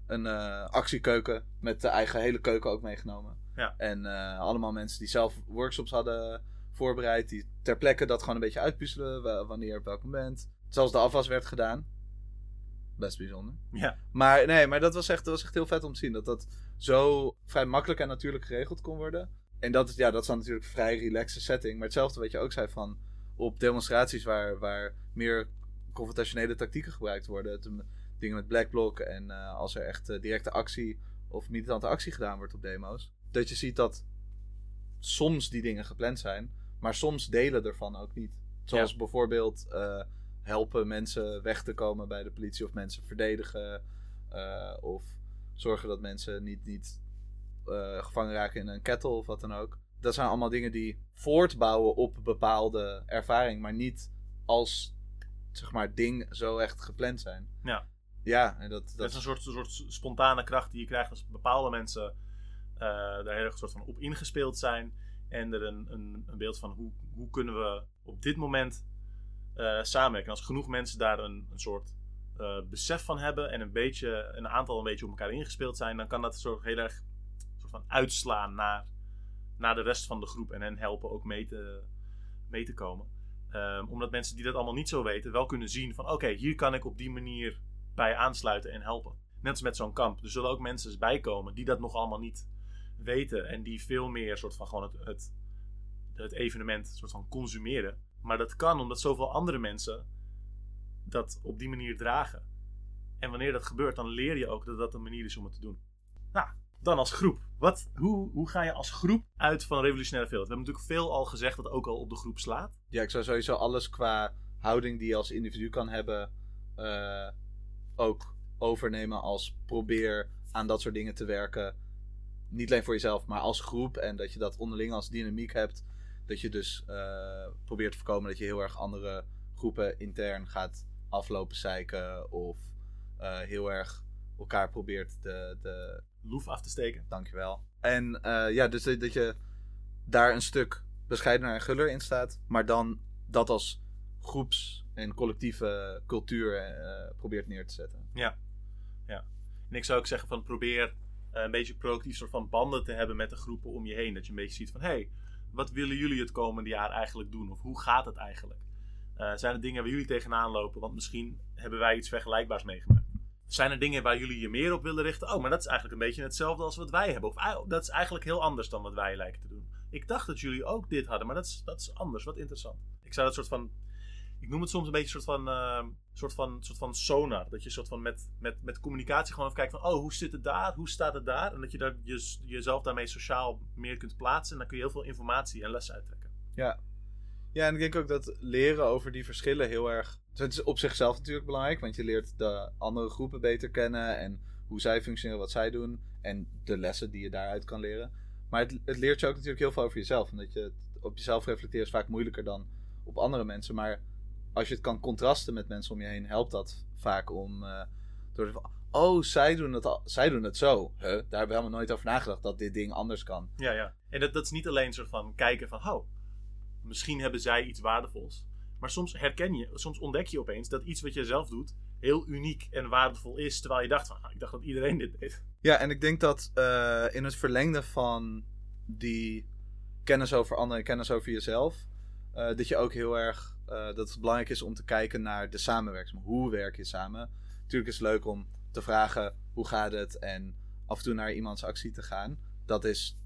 een actiekeuken met de eigen hele keuken ook meegenomen. Ja. En uh, allemaal mensen die zelf workshops hadden voorbereid, die ter plekke dat gewoon een beetje uitpuzzelen, wanneer op welk moment. Zelfs de afwas werd gedaan. Best bijzonder. Ja. Maar nee, maar dat was, echt, dat was echt heel vet om te zien. Dat dat zo vrij makkelijk en natuurlijk geregeld kon worden. En dat, ja, dat is dan natuurlijk een vrij relaxe setting. Maar hetzelfde wat je ook zei van op demonstraties waar, waar meer confrontationele tactieken gebruikt worden. Dingen met black bloc en uh, als er echt uh, directe actie of militante actie gedaan wordt op demo's dat je ziet dat soms die dingen gepland zijn, maar soms delen ervan ook niet. Zoals ja. bijvoorbeeld uh, helpen mensen weg te komen bij de politie of mensen verdedigen. Uh, of zorgen dat mensen niet, niet uh, gevangen raken in een kettle of wat dan ook. Dat zijn allemaal dingen die voortbouwen op bepaalde ervaring, maar niet als zeg maar ding zo echt gepland zijn. Ja. Ja, en dat, dat... dat is een soort, een soort spontane kracht die je krijgt als bepaalde mensen daar heel erg soort van op ingespeeld zijn. En er een, een, een, beeld van hoe, hoe kunnen we op dit moment uh, samenwerken. Als genoeg mensen daar een, soort uh, besef van hebben en een, beetje, een aantal een beetje op elkaar ingespeeld zijn, dan kan dat zo heel erg soort van uitslaan naar, naar de rest van de groep en hen helpen ook mee te, mee te komen. Um, omdat mensen die dat allemaal niet zo weten, wel kunnen zien van oké, hier kan ik op die manier bij aansluiten en helpen. Net als met zo'n kamp. Er zullen ook mensen bijkomen die dat nog allemaal niet weten en die veel meer soort van gewoon het, het, het evenement soort van consumeren. Maar dat kan omdat zoveel andere mensen dat op die manier dragen. En wanneer dat gebeurt, dan leer je ook dat dat een manier is om het te doen. Nou, dan als groep. Wat, hoe, hoe ga je als groep uit van revolutionaire veelheid? We hebben natuurlijk veel al gezegd dat ook al op de groep slaat. Ja, ik zou sowieso alles qua houding die je als individu kan hebben, eh, ook overnemen als probeer aan dat soort dingen te werken. Niet alleen voor jezelf, maar als groep. En dat je dat onderling als dynamiek hebt. Dat je dus eh, probeert te voorkomen dat je heel erg andere groepen intern gaat aflopen zeiken. Of eh, heel erg elkaar probeert de, de... Loef af te steken. Dankjewel. En eh, ja, dus dat je daar een stuk bescheidener en guller in staat. Maar dan dat als groeps- en collectieve cultuur probeert neer te zetten. Ja. ja. En ik zou ook zeggen van probeer een beetje proactief soort van banden te hebben met de groepen om je heen. Dat je een beetje ziet van hé, hey, wat willen jullie het komende jaar eigenlijk doen? Of hoe gaat het eigenlijk? Eh, zijn er dingen waar jullie tegenaan lopen? Want misschien hebben wij iets vergelijkbaars meegemaakt. Zijn er dingen waar jullie je meer op willen richten? Oh, maar dat is eigenlijk een beetje hetzelfde als wat wij hebben. Of dat is eigenlijk heel anders dan wat wij lijken te doen. Ik dacht dat jullie ook dit hadden, maar dat is, dat is anders. Wat interessant. Ik zou dat soort van. Ik noem het soms een beetje soort van, uh, soort van, soort van sonar. Dat je soort van met, met, met communicatie gewoon even kijkt van... Oh, hoe zit het daar? Hoe staat het daar? En dat je daar je, jezelf daarmee sociaal meer kunt plaatsen. En dan kun je heel veel informatie en lessen uittrekken. Ja. Ja, en ik denk ook dat leren over die verschillen heel erg... Het is op zichzelf natuurlijk belangrijk. Want je leert de andere groepen beter kennen. En hoe zij functioneren, wat zij doen. En de lessen die je daaruit kan leren. Maar het, het leert je ook natuurlijk heel veel over jezelf. Omdat je het op jezelf reflecteren is vaak moeilijker dan op andere mensen. Maar als je het kan contrasten met mensen om je heen, helpt dat vaak om. Uh, door oh, zij doen, het al, zij doen het zo. Huh? Daar hebben we helemaal nooit over nagedacht dat dit ding anders kan. Ja, ja. En dat, dat is niet alleen een soort van kijken van, oh, misschien hebben zij iets waardevols. Maar soms herken je, soms ontdek je opeens dat iets wat je zelf doet heel uniek en waardevol is. Terwijl je dacht van, ah, ik dacht dat iedereen dit deed. Ja, en ik denk dat uh, in het verlengde van die kennis over anderen en kennis over jezelf, uh, dat je ook heel erg dat het belangrijk is om te kijken naar de samenwerking. Hoe werk je samen? Natuurlijk is het leuk om te vragen hoe gaat het en af en toe naar iemands actie te gaan. Dat is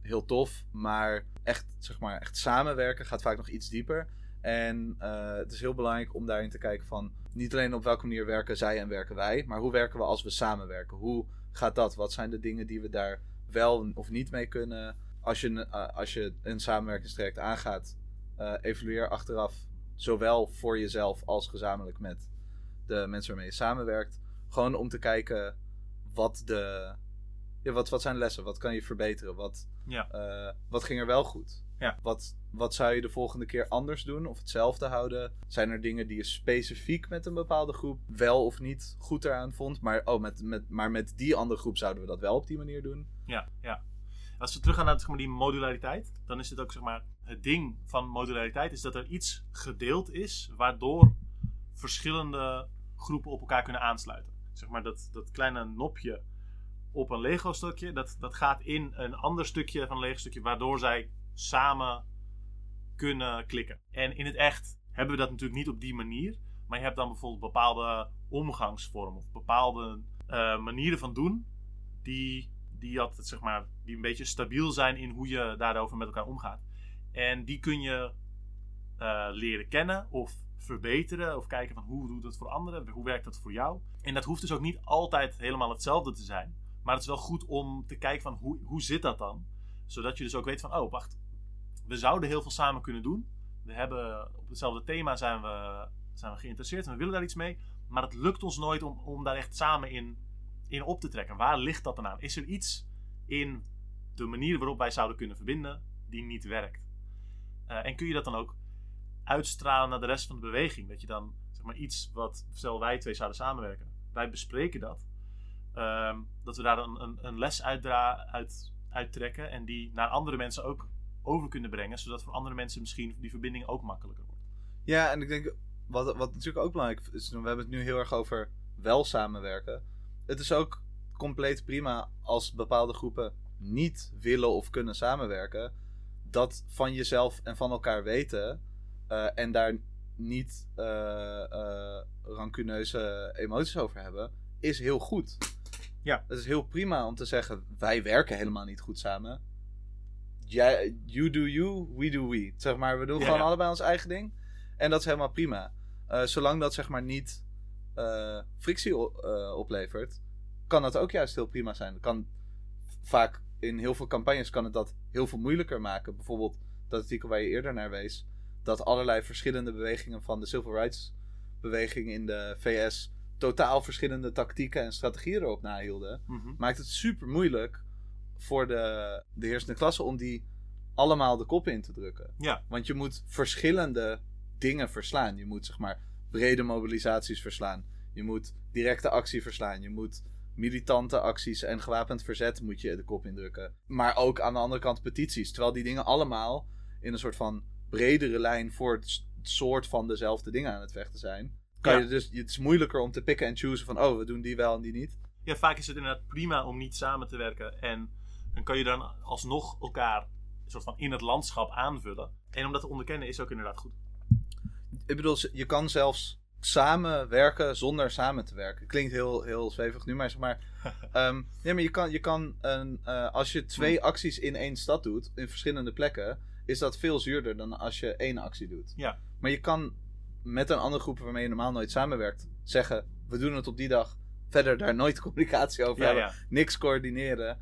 heel tof, maar echt, zeg maar, echt samenwerken gaat vaak nog iets dieper. En uh, het is heel belangrijk om daarin te kijken van niet alleen op welke manier werken zij en werken wij, maar hoe werken we als we samenwerken? Hoe gaat dat? Wat zijn de dingen die we daar wel of niet mee kunnen? Als je, uh, als je een samenwerkingstraject aangaat, uh, evalueer achteraf zowel voor jezelf als gezamenlijk met de mensen waarmee je samenwerkt. Gewoon om te kijken wat de. Ja, wat, wat zijn lessen? Wat kan je verbeteren? Wat, ja. uh, wat ging er wel goed? Ja. Wat, wat zou je de volgende keer anders doen of hetzelfde houden? Zijn er dingen die je specifiek met een bepaalde groep wel of niet goed eraan vond? Maar, oh, met, met, maar met die andere groep zouden we dat wel op die manier doen? Ja, ja. Als we teruggaan naar zeg maar, die modulariteit, dan is het ook zeg maar, het ding van modulariteit is dat er iets gedeeld is waardoor verschillende groepen op elkaar kunnen aansluiten. Zeg maar dat, dat kleine nopje op een Lego stukje, dat, dat gaat in een ander stukje van een Lego stukje, waardoor zij samen kunnen klikken. En in het echt hebben we dat natuurlijk niet op die manier, maar je hebt dan bijvoorbeeld bepaalde omgangsvormen of bepaalde uh, manieren van doen die, die, altijd, zeg maar, die een beetje stabiel zijn in hoe je daarover met elkaar omgaat. En die kun je uh, leren kennen of verbeteren. Of kijken van hoe doet dat voor anderen? Hoe werkt dat voor jou? En dat hoeft dus ook niet altijd helemaal hetzelfde te zijn. Maar het is wel goed om te kijken van hoe, hoe zit dat dan? Zodat je dus ook weet van, oh wacht, we zouden heel veel samen kunnen doen. We hebben op hetzelfde thema zijn we, zijn we geïnteresseerd en we willen daar iets mee. Maar het lukt ons nooit om, om daar echt samen in, in op te trekken. Waar ligt dat dan aan? Is er iets in de manier waarop wij zouden kunnen verbinden die niet werkt? Uh, en kun je dat dan ook uitstralen naar de rest van de beweging? Dat je dan zeg maar iets wat, stel wij twee zouden samenwerken, wij bespreken dat. Um, dat we daar een, een, een les uitdra uit, uittrekken en die naar andere mensen ook over kunnen brengen, zodat voor andere mensen misschien die verbinding ook makkelijker wordt. Ja, en ik denk, wat, wat natuurlijk ook belangrijk is, we hebben het nu heel erg over wel samenwerken. Het is ook compleet prima als bepaalde groepen niet willen of kunnen samenwerken dat van jezelf en van elkaar weten uh, en daar niet uh, uh, rancuneuze emoties over hebben, is heel goed. Ja. Het is heel prima om te zeggen: wij werken helemaal niet goed samen. Jij, you do you, we do we. Zeg maar, we doen Ja, gewoon ja. allebei ons eigen ding. En dat is helemaal prima. zolang dat zeg maar niet eh, frictie eh, oplevert, kan dat ook juist heel prima zijn. Kan vaak in heel veel campagnes kan het dat heel veel moeilijker maken. Bijvoorbeeld dat artikel waar je eerder naar wees, dat allerlei verschillende bewegingen van de civil rights beweging in de VS totaal verschillende tactieken en strategieën erop nahielden Mhm. maakt het super moeilijk voor de, de heersende klasse om die allemaal de kop in te drukken. Ja. Want je moet verschillende dingen verslaan. Je moet zeg maar brede mobilisaties verslaan. Je moet directe actie verslaan. Je moet militante acties en gewapend verzet moet je de kop indrukken. Maar ook aan de andere kant petities. Terwijl die dingen allemaal in een soort van bredere lijn voor het soort van dezelfde dingen aan het vechten zijn. Kan Ja. je dus, het is moeilijker om te pikken en choosen van, oh, we doen die wel en die niet. Ja, vaak is het inderdaad prima om niet samen te werken. En dan kan je dan alsnog elkaar een soort van in het landschap aanvullen. En om dat te onderkennen is ook inderdaad goed. Ik bedoel, je kan zelfs samenwerken zonder samen te werken. Klinkt heel, heel zwevig nu, maar zeg maar. ehm, nee, maar je kan, je kan een, eh, als je twee Hmm. acties in één stad doet, in verschillende plekken, is dat veel zuurder dan als je één actie doet. Ja. Maar je kan met een andere groep waarmee je normaal nooit samenwerkt, zeggen: we doen het op die dag. Verder daar nooit communicatie over Ja, hebben. ja. Niks coördineren.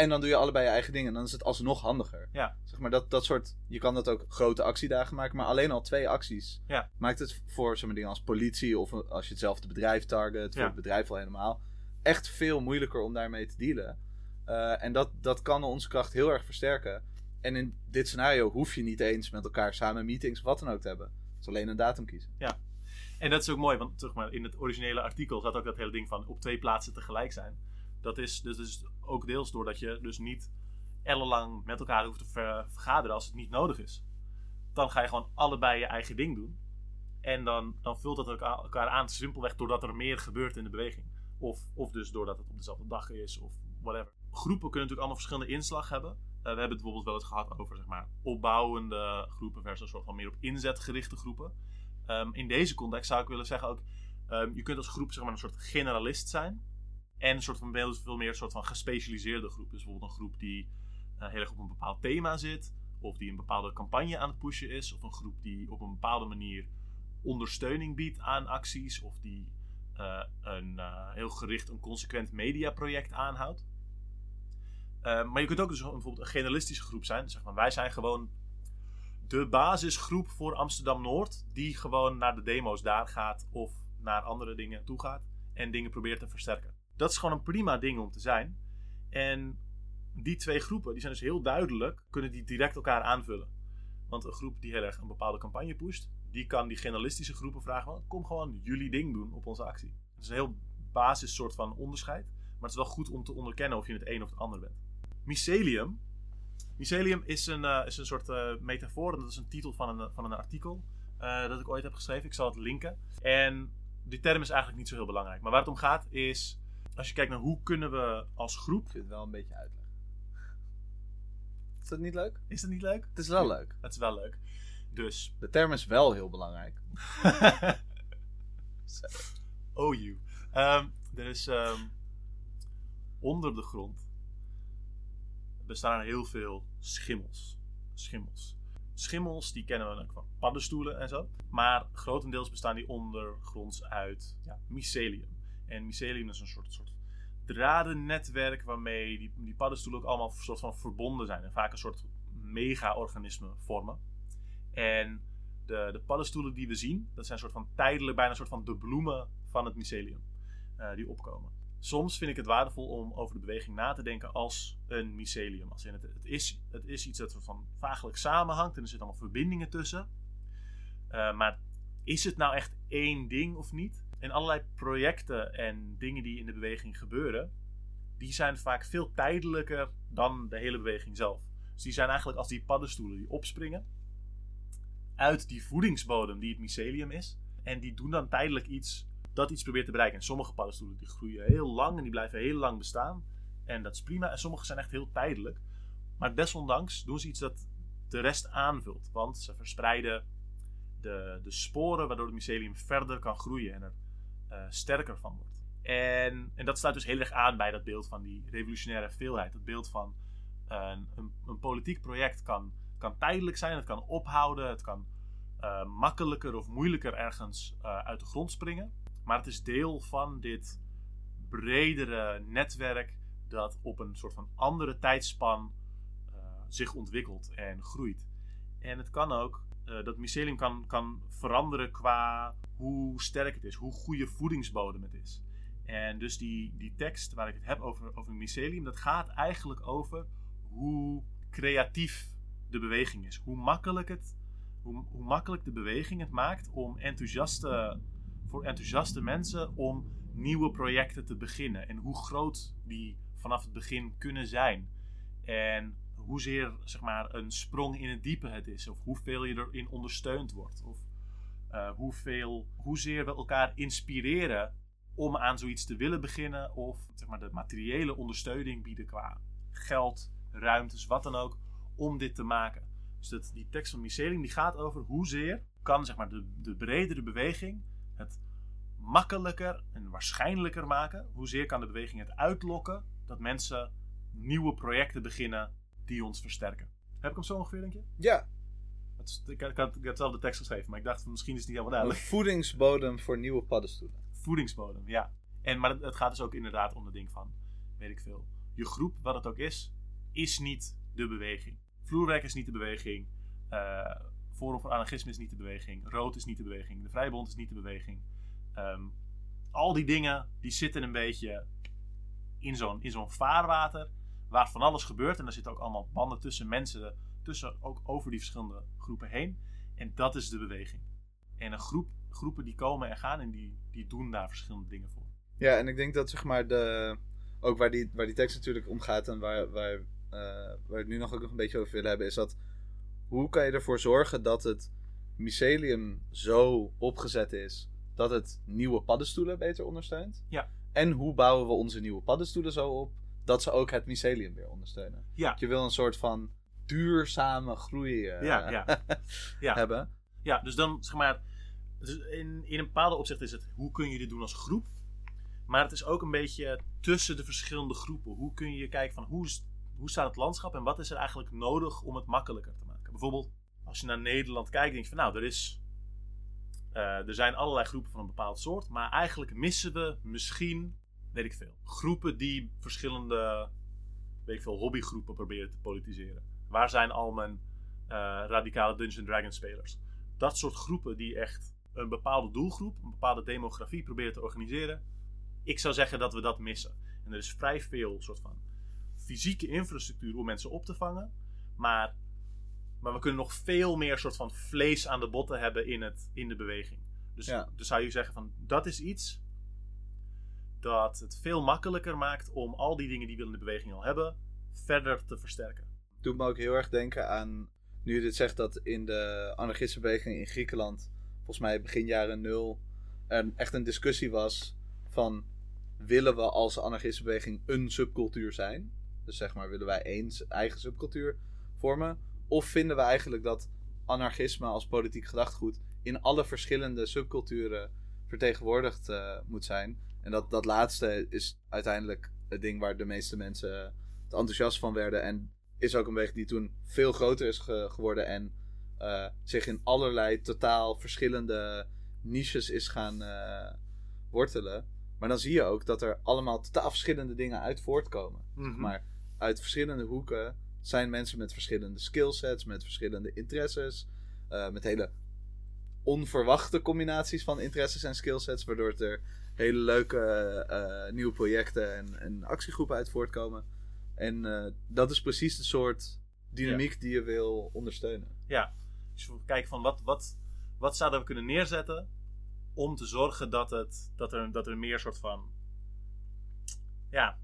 En dan doe je allebei je eigen dingen. Dan is het alsnog handiger. Ja. Zeg maar dat, dat soort. Je kan dat ook grote actiedagen maken. Maar alleen al twee acties. Ja. Maakt het voor zeg maar, dingen als politie. Of als je hetzelfde bedrijf target. Voor Ja. het bedrijf al helemaal. Echt veel moeilijker om daarmee te dealen. Eh, en dat, dat kan onze kracht heel erg versterken. En in dit scenario hoef je niet eens met elkaar samen meetings wat dan ook te hebben. Het is alleen een datum kiezen. En dat is ook mooi, want zeg maar, in het originele artikel zat ook dat hele ding van op twee plaatsen tegelijk zijn. Dat is dus, dus ook deels doordat je dus niet ellenlang met elkaar hoeft te ver- vergaderen als het niet nodig is. Dan ga je gewoon allebei je eigen ding doen. En dan, dan vult dat elkaar, elkaar aan simpelweg doordat er meer gebeurt in de beweging. Of, of dus doordat het op dezelfde dag is of whatever. Groepen kunnen natuurlijk allemaal verschillende inslag hebben. Eh, we hebben het bijvoorbeeld wel eens gehad over zeg maar, opbouwende groepen versus een soort van meer op inzet gerichte groepen. Ehm, in deze context zou ik willen zeggen ook, ehm, je kunt als groep zeg maar, een soort generalist zijn. En een soort van veel, meer een soort van gespecialiseerde groep. Dus bijvoorbeeld een groep die eh, heel erg op een bepaald thema zit. Of die een bepaalde campagne aan het pushen is. Of een groep die op een bepaalde manier ondersteuning biedt aan acties. Of die eh, een eh, heel gericht een consequent mediaproject aanhoudt. Maar je kunt ook dus bijvoorbeeld een generalistische groep zijn. Zeg maar, wij zijn gewoon de basisgroep voor Amsterdam Noord. Die gewoon naar de demo's daar gaat of naar andere dingen toe gaat. En dingen probeert te versterken. Dat is gewoon een prima ding om te zijn. En die twee groepen, die zijn dus heel duidelijk, kunnen die direct elkaar aanvullen. Want een groep die heel erg een bepaalde campagne pusht, die kan die generalistische groepen vragen: van, kom gewoon jullie ding doen op onze actie. Het is een heel basis soort van onderscheid. Maar het is wel goed om te onderkennen of je het een of het ander bent. Mycelium. Mycelium is een, eh, is een soort eh, metafoor. En dat is een titel van een, van een artikel eh, dat ik ooit heb geschreven. Ik zal het linken. En die term is eigenlijk niet zo heel belangrijk. Maar waar het om gaat is, als je kijkt naar hoe kunnen we als groep... Ik vind het wel een beetje uitleggen. Is dat niet leuk? Is dat niet leuk? Het is wel leuk. Het is wel leuk. Dus... De term is wel heel belangrijk. oh you. Ehm, er is ehm, onder de grond bestaan er heel veel schimmels. Schimmels. Schimmels die kennen we ook van paddenstoelen en zo. Maar grotendeels bestaan die ondergronds uit ja, mycelium. En mycelium is een soort, soort dradennetwerk waarmee die, die paddenstoelen ook allemaal soort van verbonden zijn. En vaak een soort mega-organismen vormen. En de, de paddenstoelen die we zien, dat zijn soort van tijdelijk, bijna een soort van de bloemen van het mycelium eh, die opkomen. Soms vind ik het waardevol om over de beweging na te denken als een mycelium. Als in het, het, is, het is iets dat van vaaglijk samenhangt en er zitten allemaal verbindingen tussen. Eh, maar is het nou echt één ding of niet? En allerlei projecten en dingen die in de beweging gebeuren, die zijn vaak veel tijdelijker dan de hele beweging zelf. Dus die zijn eigenlijk als die paddenstoelen die opspringen uit die voedingsbodem die het mycelium is. En die doen dan tijdelijk iets dat iets probeert te bereiken. En sommige paddenstoelen die groeien heel lang en die blijven heel lang bestaan. En dat is prima. En sommige zijn echt heel tijdelijk. Maar desondanks doen ze iets dat de rest aanvult. Want ze verspreiden de, de sporen waardoor het mycelium verder kan groeien en er eh, sterker van wordt. En, en dat sluit dus heel erg aan bij dat beeld van die revolutionaire veelheid. Het beeld van een, een, een politiek project kan, kan tijdelijk zijn, het kan ophouden, het kan uh, makkelijker of moeilijker ergens uit de grond springen. Maar het is deel van dit bredere netwerk dat op een soort van andere tijdspan zich ontwikkelt en groeit. En het kan ook, uh, dat mycelium kan, kan veranderen qua hoe sterk het is, hoe goede voedingsbodem het is. En dus die, die tekst waar ik het heb over, over mycelium, dat gaat eigenlijk over hoe creatief de beweging is. Hoe makkelijk, het, hoe, hoe makkelijk de beweging het maakt om enthousiaste, voor enthousiaste mensen om nieuwe projecten te beginnen. En hoe groot die vanaf het begin kunnen zijn. En hoezeer zeg maar, een sprong in het diepe het is. Of hoeveel je erin ondersteund wordt. Of uh, hoeveel, hoezeer we elkaar inspireren om aan zoiets te willen beginnen. Of zeg maar, de materiële ondersteuning bieden qua geld, ruimtes, wat dan ook. Om dit te maken. Dus dat, die tekst van Mycelium die gaat over hoezeer kan zeg maar, de, de bredere beweging het makkelijker en waarschijnlijker maken. Hoezeer kan de beweging het uitlokken dat mensen nieuwe projecten beginnen die ons versterken. Heb ik hem zo ongeveer, denk je? Ja. Het, ik, ik, had, ik had zelf de tekst geschreven, maar ik dacht misschien is het niet helemaal duidelijk. Voedingsbodem voor nieuwe paddenstoelen. Voedingsbodem, ja. En, maar het, het gaat dus ook inderdaad om de ding van, weet ik veel. Je groep, wat het ook is, is niet de beweging. Vloerwerk is niet de beweging. Uh, Forum voor Anarchisme is niet de beweging. Rood is niet de beweging. De Vrijbond is niet de beweging. Um, al die dingen, die zitten een beetje in zo'n, in zo'n vaarwater waar van alles gebeurt. En er zitten ook allemaal banden tussen mensen, tussen ook over die verschillende groepen heen. En dat is de beweging. En een groep, groepen die komen en gaan en die, die doen daar verschillende dingen voor. Ja, en ik denk dat zeg maar de, ook waar die, waar die tekst natuurlijk om gaat en waar, waar, uh, waar we het nu nog ook nog een beetje over willen hebben, is dat hoe kan je ervoor zorgen dat het mycelium zo opgezet is dat het nieuwe paddenstoelen beter ondersteunt? Ja. En hoe bouwen we onze nieuwe paddenstoelen zo op dat ze ook het mycelium weer ondersteunen? Ja. Je wil een soort van duurzame groei uh, ja, ja. ja. hebben. Ja, dus dan zeg maar, dus in, in een bepaalde opzicht is het hoe kun je dit doen als groep? Maar het is ook een beetje tussen de verschillende groepen. Hoe kun je kijken van hoe, hoe staat het landschap en wat is er eigenlijk nodig om het makkelijker te maken? Bijvoorbeeld, als je naar Nederland kijkt, denk je van nou, er is uh, er zijn allerlei groepen van een bepaald soort, maar eigenlijk missen we misschien, weet ik veel, groepen die verschillende, weet ik veel, hobbygroepen proberen te politiseren. Waar zijn al mijn uh, radicale Dungeons Dragons spelers? Dat soort groepen die echt een bepaalde doelgroep, een bepaalde demografie proberen te organiseren. Ik zou zeggen dat we dat missen. En er is vrij veel soort van fysieke infrastructuur om mensen op te vangen, maar maar we kunnen nog veel meer soort van vlees aan de botten hebben in, het, in de beweging. Dus, dus zou je zeggen van dat is iets dat het veel makkelijker maakt om al die dingen die we in de beweging al hebben, verder te versterken. Doet me ook heel erg denken aan, nu je dit zegt, dat in de anarchistische beweging in Griekenland, volgens mij begin jaren nul, er echt een discussie was van willen we als anarchistische beweging een subcultuur zijn? Dus zeg maar, willen wij één eigen subcultuur vormen? Of vinden we eigenlijk dat anarchisme als politiek gedachtegoed in alle verschillende subculturen vertegenwoordigd uh, moet zijn? En dat, dat laatste is uiteindelijk het ding waar de meeste mensen het enthousiast van werden. En is ook een weg die toen veel groter is geworden en uh, zich in allerlei totaal verschillende niches is gaan uh, wortelen. Maar dan zie je ook dat er allemaal totaal verschillende dingen uit voortkomen. Mm -hmm. Maar uit verschillende hoeken zijn mensen met verschillende skillsets, met verschillende interesses, uh, met hele onverwachte combinaties van interesses en skillsets, waardoor er hele leuke uh, nieuwe projecten en, en, actiegroepen uit voortkomen. En uh, dat is precies de soort dynamiek ja. die je wil ondersteunen. Ja, dus we kijken van wat, wat, wat zouden we kunnen neerzetten om te zorgen dat, het, dat, er, dat er meer soort van ja,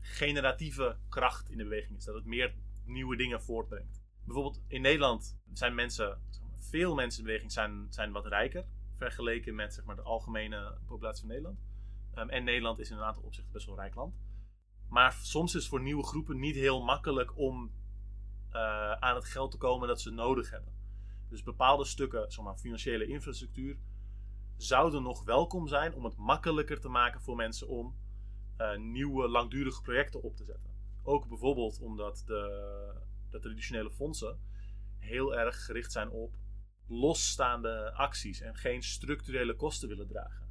generatieve kracht in de beweging is. Dat het meer nieuwe dingen voortbrengt. Bijvoorbeeld in Nederland zijn mensen, veel mensen in de beweging zijn, zijn wat rijker. Vergeleken met zeg maar, de algemene populatie van Nederland. Um, en Nederland is in een aantal opzichten best wel een rijk land. Maar soms is het voor nieuwe groepen niet heel makkelijk om uh, aan het geld te komen dat ze nodig hebben. Dus bepaalde stukken, zeg maar, financiële infrastructuur, zouden nog welkom zijn om het makkelijker te maken voor mensen om uh, nieuwe langdurige projecten op te zetten. Ook bijvoorbeeld omdat de, de traditionele fondsen heel erg gericht zijn op losstaande acties en geen structurele kosten willen dragen.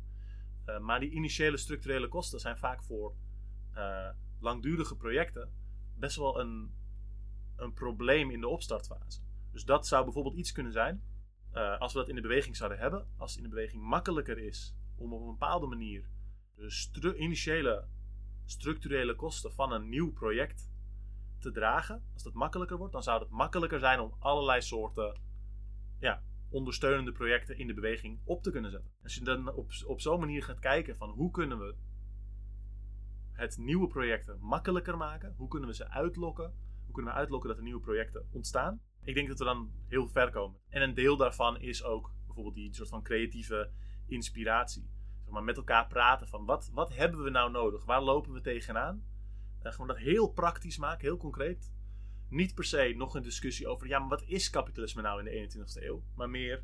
Eh, maar die initiële structurele kosten zijn vaak voor eh, langdurige projecten best wel een, een probleem in de opstartfase. Dus dat zou bijvoorbeeld iets kunnen zijn, eh, als we dat in de beweging zouden hebben, als het in de beweging makkelijker is om op een bepaalde manier de initiële structurele kosten van een nieuw project te dragen, als dat makkelijker wordt, dan zou het makkelijker zijn om allerlei soorten ja, ondersteunende projecten in de beweging op te kunnen zetten. Als je dan op, op zo'n manier gaat kijken van hoe kunnen we het nieuwe projecten makkelijker maken, hoe kunnen we ze uitlokken, hoe kunnen we uitlokken dat er nieuwe projecten ontstaan. Ik denk dat we dan heel ver komen. En een deel daarvan is ook bijvoorbeeld die soort van creatieve inspiratie. Maar met elkaar praten van wat, wat hebben we nou nodig? Waar lopen we tegenaan? Uh, gewoon dat heel praktisch maken, heel concreet. Niet per se nog een discussie over, ja, maar wat is kapitalisme nou in de 21ste eeuw? Maar meer,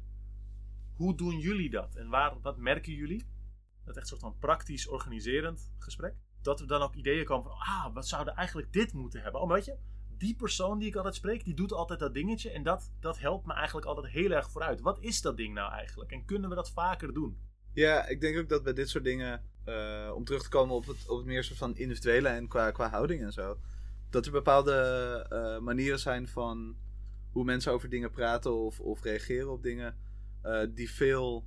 hoe doen jullie dat? En waar, wat merken jullie? Dat echt soort van praktisch organiserend gesprek. Dat er dan ook ideeën komen van, ah, wat zouden eigenlijk dit moeten hebben? Oh, weet je, die persoon die ik altijd spreek, die doet altijd dat dingetje. En dat, dat helpt me eigenlijk altijd heel erg vooruit. Wat is dat ding nou eigenlijk? En kunnen we dat vaker doen? Ja, ik denk ook dat bij dit soort dingen, uh, om terug te komen op het, op het meer soort van individuele en qua, qua houding en zo, dat er bepaalde uh, manieren zijn van hoe mensen over dingen praten of, of reageren op dingen, uh, die veel,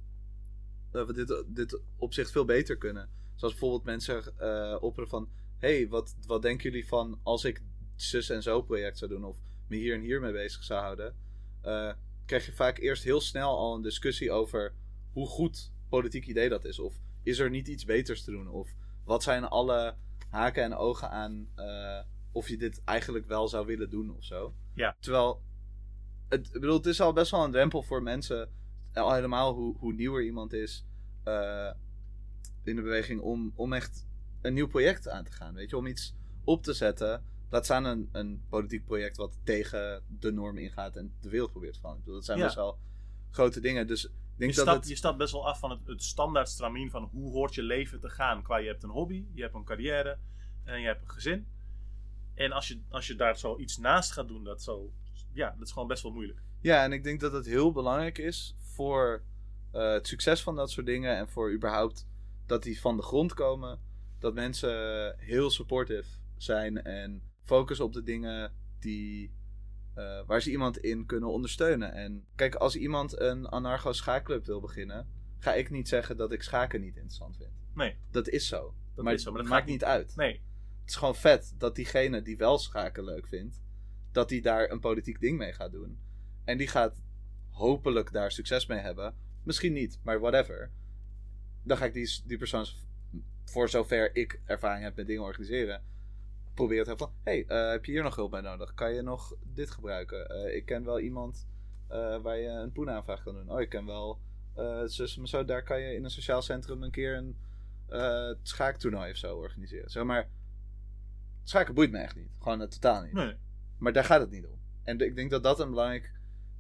wat dit, dit opzicht veel beter kunnen. Zoals bijvoorbeeld mensen opperen van, hey, wat, wat denken jullie van als ik zus en zo project zou doen of me hier en hier mee bezig zou houden, krijg je vaak eerst heel snel al een discussie over hoe goed politiek idee dat is. Of is er niet iets beters te doen? Of wat zijn alle haken en ogen aan of je dit eigenlijk wel zou willen doen of zo? Ja. Terwijl, het, ik bedoel, het is al best wel een drempel voor mensen, al helemaal hoe, hoe nieuwer iemand is uh, in de beweging, om, om echt een nieuw project aan te gaan. Weet je, om iets op te zetten. Laat staan een, een politiek project wat tegen de norm ingaat en de wereld probeert veranderen. Dat zijn Ja. best wel grote dingen. Dus ik denk Je dat stapt, het... je stapt best wel af van het, het standaard stramien van hoe hoort je leven te gaan. Qua je hebt een hobby, je hebt een carrière en je hebt een gezin. En als je, als je daar zo iets naast gaat doen, dat, zo, ja, dat is gewoon best wel moeilijk. Ja, en ik denk dat het heel belangrijk is voor eh, het succes van dat soort dingen en voor überhaupt dat die van de grond komen. Dat mensen heel supportive zijn en focussen op de dingen die, eh, waar ze iemand in kunnen ondersteunen. En kijk, als iemand een anarcho-schaakclub wil beginnen, ga ik niet zeggen dat ik schaken niet interessant vind. Nee, Dat is zo. dat maar is zo. Maar dat maakt niet uit. Nee, is gewoon vet dat diegene die wel schaken leuk vindt, dat die daar een politiek ding mee gaat doen. En die gaat hopelijk daar succes mee hebben. Misschien niet, maar whatever. Dan ga ik die, die persoon, voor zover ik ervaring heb met dingen organiseren, proberen te hebben van: hey, eh, heb je hier nog hulp bij nodig? Kan je nog dit gebruiken? Eh, ik ken wel iemand eh, waar je een poenaanvraag kan doen. Oh, ik ken wel. zus, maar zo, daar kan je in een sociaal centrum een keer een schaaktoernooi of zo organiseren. Zeg maar, schaken boeit me echt niet. Gewoon eh, totaal niet. nee. Maar daar gaat het niet om. En ik denk dat dat een belangrijk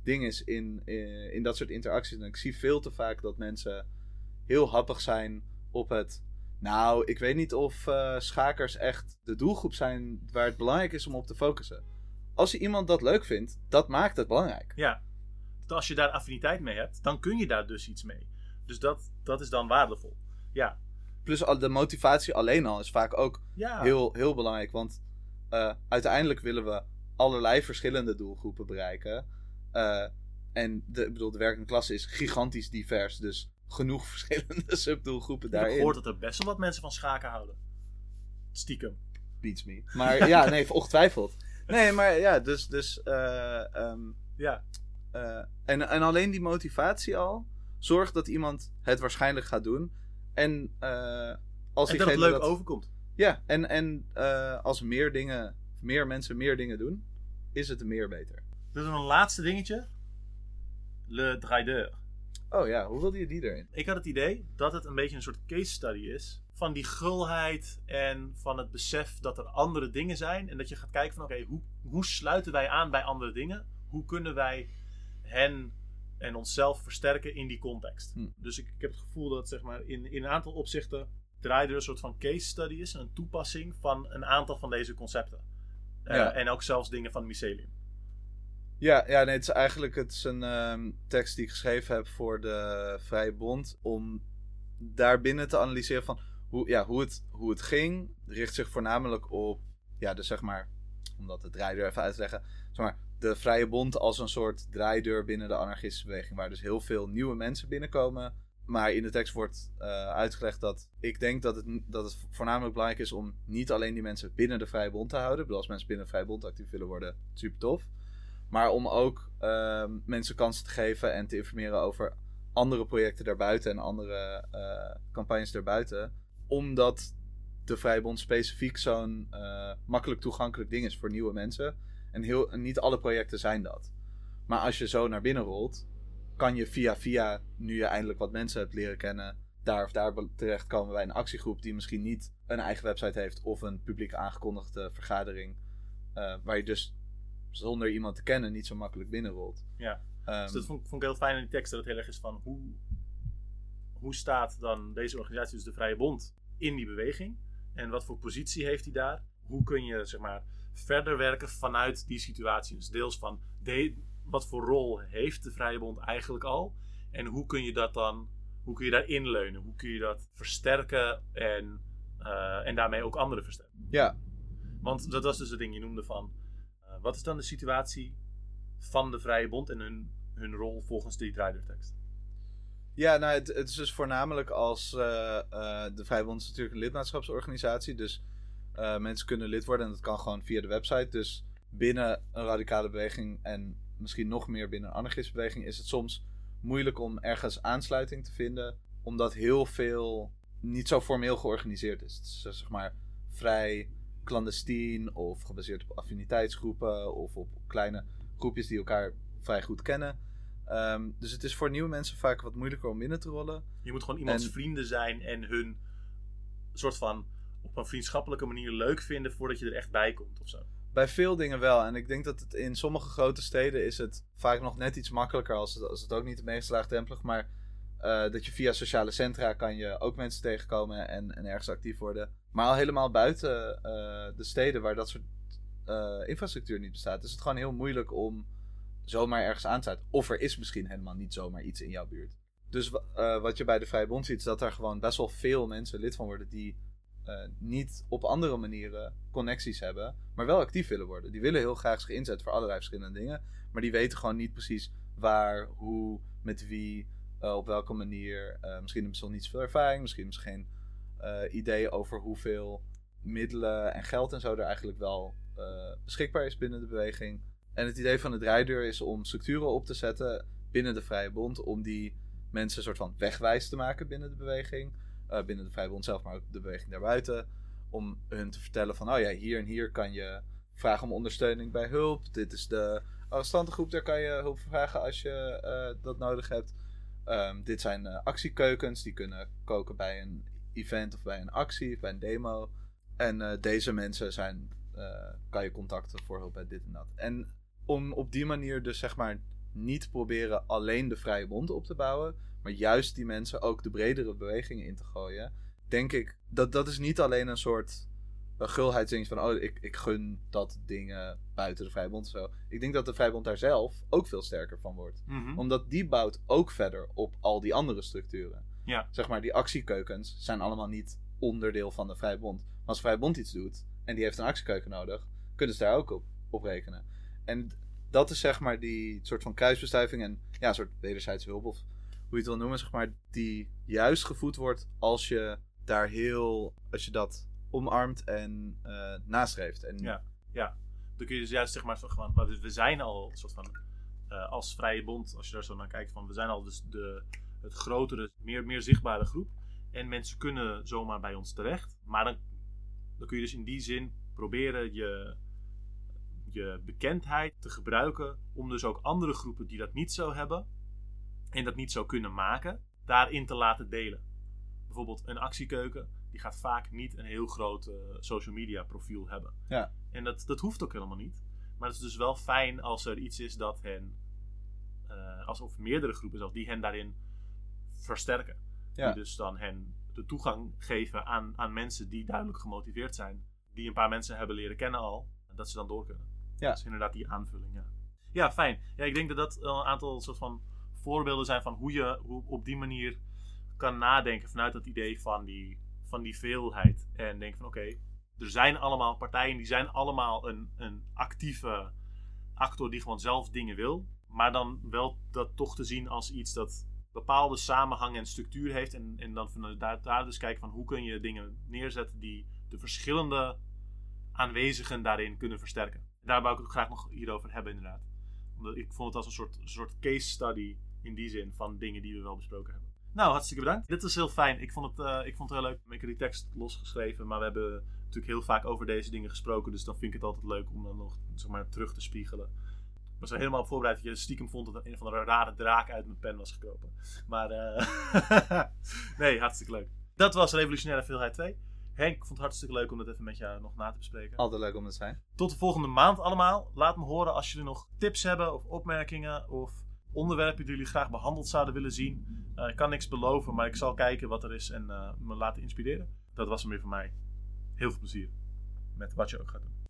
ding is in, in, in dat soort interacties. En ik zie veel te vaak dat mensen heel happig zijn op het. Nou, ik weet niet of eh, schakers echt de doelgroep zijn waar het belangrijk is om op te focussen. Als je iemand dat leuk vindt, dat maakt het belangrijk. Ja. Als je daar affiniteit mee hebt, dan kun je daar dus iets mee. Dus dat, dat is dan waardevol. Ja. Plus al- de motivatie alleen al is vaak ook Ja. heel, heel belangrijk. Want eh, uiteindelijk willen we allerlei verschillende doelgroepen bereiken. Eh, en de, ik bedoel, de werkende klasse is gigantisch divers. Dus genoeg verschillende subdoelgroepen Ik heb daarin. gehoord dat er best wel wat mensen van schaken houden. Stiekem. Beats me. Maar ja, nee, ongetwijfeld. Nee, maar ja, dus. dus eh, ehm, Ja. en, en alleen die motivatie al zorgt dat iemand het waarschijnlijk gaat doen. En eh, als En dat het leuk overkomt. Ja, en, en eh, als meer dingen, meer mensen meer dingen doen, is het meer beter. Dus een laatste dingetje. Le Draideur. Oh ja, hoe wilde je die erin? Ik had het idee dat het een beetje een soort case study is. Van die gulheid en van het besef dat er andere dingen zijn. En dat je gaat kijken van oké, hoe, hoe sluiten wij aan bij andere dingen? Hoe kunnen wij hen en onszelf versterken in die context? Hm. Dus ik, ik heb het gevoel dat zeg maar, in, in een aantal opzichten draaide een soort van case study is. Een toepassing van een aantal van deze concepten. Eh, Ja. En ook zelfs dingen van mycelium. Ja, ja nee, het is eigenlijk het is een ehm, tekst die ik geschreven heb voor de Vrije Bond. Om daarbinnen te analyseren van hoe, ja, hoe, het, hoe het ging, richt zich voornamelijk op, ja, dus zeg maar, om dat de draaideur even uit te leggen, zeg maar, de Vrije Bond als een soort draaideur binnen de anarchistische beweging, waar dus heel veel nieuwe mensen binnenkomen. Maar in de tekst wordt uh, uitgelegd dat ik denk dat het, dat het voornamelijk belangrijk is om niet alleen die mensen binnen de Vrije Bond te houden. Ik als mensen binnen de Vrije Bond actief willen worden, super tof. Maar om ook uh, mensen kansen te geven en te informeren over andere projecten daarbuiten en andere uh, campagnes daarbuiten. Omdat de Vrijbond specifiek zo'n uh, makkelijk toegankelijk ding is voor nieuwe mensen. En, heel, niet alle projecten zijn dat. Maar als je zo naar binnen rolt, kan je via via, nu je eindelijk wat mensen hebt leren kennen, daar of daar terechtkomen bij een actiegroep die misschien niet een eigen website heeft of een publiek aangekondigde vergadering. Uh, waar je dus zonder iemand te kennen niet zo makkelijk binnenrolt. Ja. Um, dus dat vond, vond, ik heel fijn in die tekst, dat het heel erg is van hoe, hoe staat dan deze organisatie, dus de Vrije Bond, in die beweging? En wat voor positie heeft hij daar? Hoe kun je zeg maar verder werken vanuit die situatie? Dus deels van de, wat voor rol heeft de Vrije Bond eigenlijk al? En hoe kun je dat dan, hoe kun je daar inleunen? Hoe kun je dat versterken en, uh, en daarmee ook anderen versterken? Ja. Want dat was dus het ding, je noemde van, uh, wat is dan de situatie van de Vrije Bond en hun, hun rol volgens die draaideurtekst? Ja, nou, het, het, is dus voornamelijk als uh, de Vrije Bond is natuurlijk een lidmaatschapsorganisatie. Dus uh, mensen kunnen lid worden en dat kan gewoon via de website. Dus binnen een radicale beweging en misschien nog meer binnen een anarchistische beweging is het soms moeilijk om ergens aansluiting te vinden. Omdat heel veel niet zo formeel georganiseerd is. Het is zeg maar vrij clandestien of gebaseerd op affiniteitsgroepen of op kleine groepjes die elkaar vrij goed kennen. Um, dus het is voor nieuwe mensen vaak wat moeilijker om binnen te rollen. Je moet gewoon iemands en... vrienden zijn en hun soort van op een vriendschappelijke manier leuk vinden voordat je er echt bij komt of zo. Bij veel dingen wel. En ik denk dat het in sommige grote steden is het vaak nog net iets makkelijker als het, als het ook niet de meest laagdrempelig. Maar uh, dat je via sociale centra kan je ook mensen tegenkomen en, en ergens actief worden. Maar al helemaal buiten uh, de steden waar dat soort uh, infrastructuur niet bestaat, is het gewoon heel moeilijk om zomaar ergens aan te sluiten. Of er is misschien helemaal niet zomaar iets in jouw buurt. Dus wat je bij de Vrije Bond ziet, is dat er gewoon best wel veel mensen lid van worden die uh, niet op andere manieren connecties hebben, maar wel actief willen worden. Die willen heel graag zich inzetten voor allerlei verschillende dingen, maar die weten gewoon niet precies waar, hoe, met wie, uh, op welke manier. misschien hebben ze nog niet zoveel ervaring, misschien hebben ze geen idee over hoeveel middelen en geld en zo er eigenlijk wel beschikbaar is binnen de beweging. En het idee van de draaideur is om structuren op te zetten binnen de Vrije Bond. Om die mensen een soort van wegwijs te maken binnen de beweging. Uh, binnen de Vrije Bond zelf, maar ook de beweging daarbuiten. Om hun te vertellen van, oh ja, hier en hier kan je vragen om ondersteuning bij hulp. Dit is de arrestantengroep, daar kan je hulp vragen als je uh, dat nodig hebt. Um, dit zijn uh, actiekeukens, die kunnen koken bij een event of bij een actie of bij een demo. En deze mensen zijn, kan je contacten voor hulp bij dit en dat. En om op die manier dus zeg maar niet proberen alleen de vrije bond op te bouwen, maar juist die mensen ook de bredere bewegingen in te gooien. Denk ik dat dat is niet alleen een soort een gulheidsding van oh ik, ik gun dat dingen buiten de Vrijbond zo. Ik denk dat de Vrijbond daar zelf ook veel sterker van wordt. Mm -hmm. Omdat die bouwt ook verder op al die andere structuren. Ja. Zeg maar, die actiekeukens zijn allemaal niet onderdeel van de Vrijbond. Maar als de Vrijbond iets doet en die heeft een actiekeuken nodig, kunnen ze daar ook op, op rekenen. En dat is zeg maar die soort van kruisbestuiving en ja, een soort wederzijdse hulp of hoe je het wil noemen, zeg maar, die juist gevoed wordt als je daar heel, als je dat omarmt en uh, nastreeft. En... Ja, ja. Dan kun je dus juist zeg maar gewoon, we zijn al soort van, uh, als vrije bond, als je daar zo naar kijkt, van we zijn al dus de, het grotere, meer, meer zichtbare groep. En mensen kunnen zomaar bij ons terecht. Maar dan, dan kun je dus in die zin proberen je je bekendheid te gebruiken om dus ook andere groepen die dat niet zo hebben en dat niet zo kunnen maken, daarin te laten delen. Bijvoorbeeld een actiekeuken, die gaat vaak niet een heel groot uh, social media profiel hebben. Ja. En dat, dat hoeft ook helemaal niet. Maar het is dus wel fijn als er iets is dat hen, uh, alsof meerdere groepen zelfs, die hen daarin versterken. Ja. Die dus dan hen de toegang geven aan, aan mensen die duidelijk gemotiveerd zijn. Die een paar mensen hebben leren kennen al. En dat ze dan door kunnen. Ja. Dus inderdaad die aanvulling, ja. Ja, fijn. Ja, ik denk dat dat een aantal soort van voorbeelden zijn van hoe je hoe op die manier kan nadenken vanuit dat idee van die, van die veelheid. En denk van oké, er zijn allemaal partijen die zijn allemaal een, een actieve actor die gewoon zelf dingen wil. Maar dan wel dat toch te zien als iets dat bepaalde samenhang en structuur heeft. En, en dan vanuit daar, daar dus kijken van hoe kun je dingen neerzetten die de verschillende aanwezigen daarin kunnen versterken. Daar wou ik het graag nog hierover hebben inderdaad. Omdat ik vond het als een soort, soort case study in die zin van dingen die we wel besproken hebben. Nou, hartstikke bedankt. Dit was heel fijn. Ik vond het, uh, ik vond het heel leuk. Ik heb die tekst losgeschreven, maar we hebben natuurlijk heel vaak over deze dingen gesproken. Dus dan vind ik het altijd leuk om dan nog zeg maar, terug te spiegelen. Ik was er helemaal op voorbereid dat je stiekem vond dat een van de rare draak uit mijn pen was gekropen. Maar uh, nee, hartstikke leuk. Dat was Revolutionaire Veelheid 2. Henk, ik vond het hartstikke leuk om dat even met jou nog na te bespreken. Altijd leuk om te zijn. Tot de volgende maand allemaal. Laat me horen als jullie nog tips hebben of opmerkingen of onderwerpen die jullie graag behandeld zouden willen zien. Uh, ik kan niks beloven, maar ik zal kijken wat er is en uh, me laten inspireren. Dat was hem weer van mij. Heel veel plezier met wat je ook gaat doen.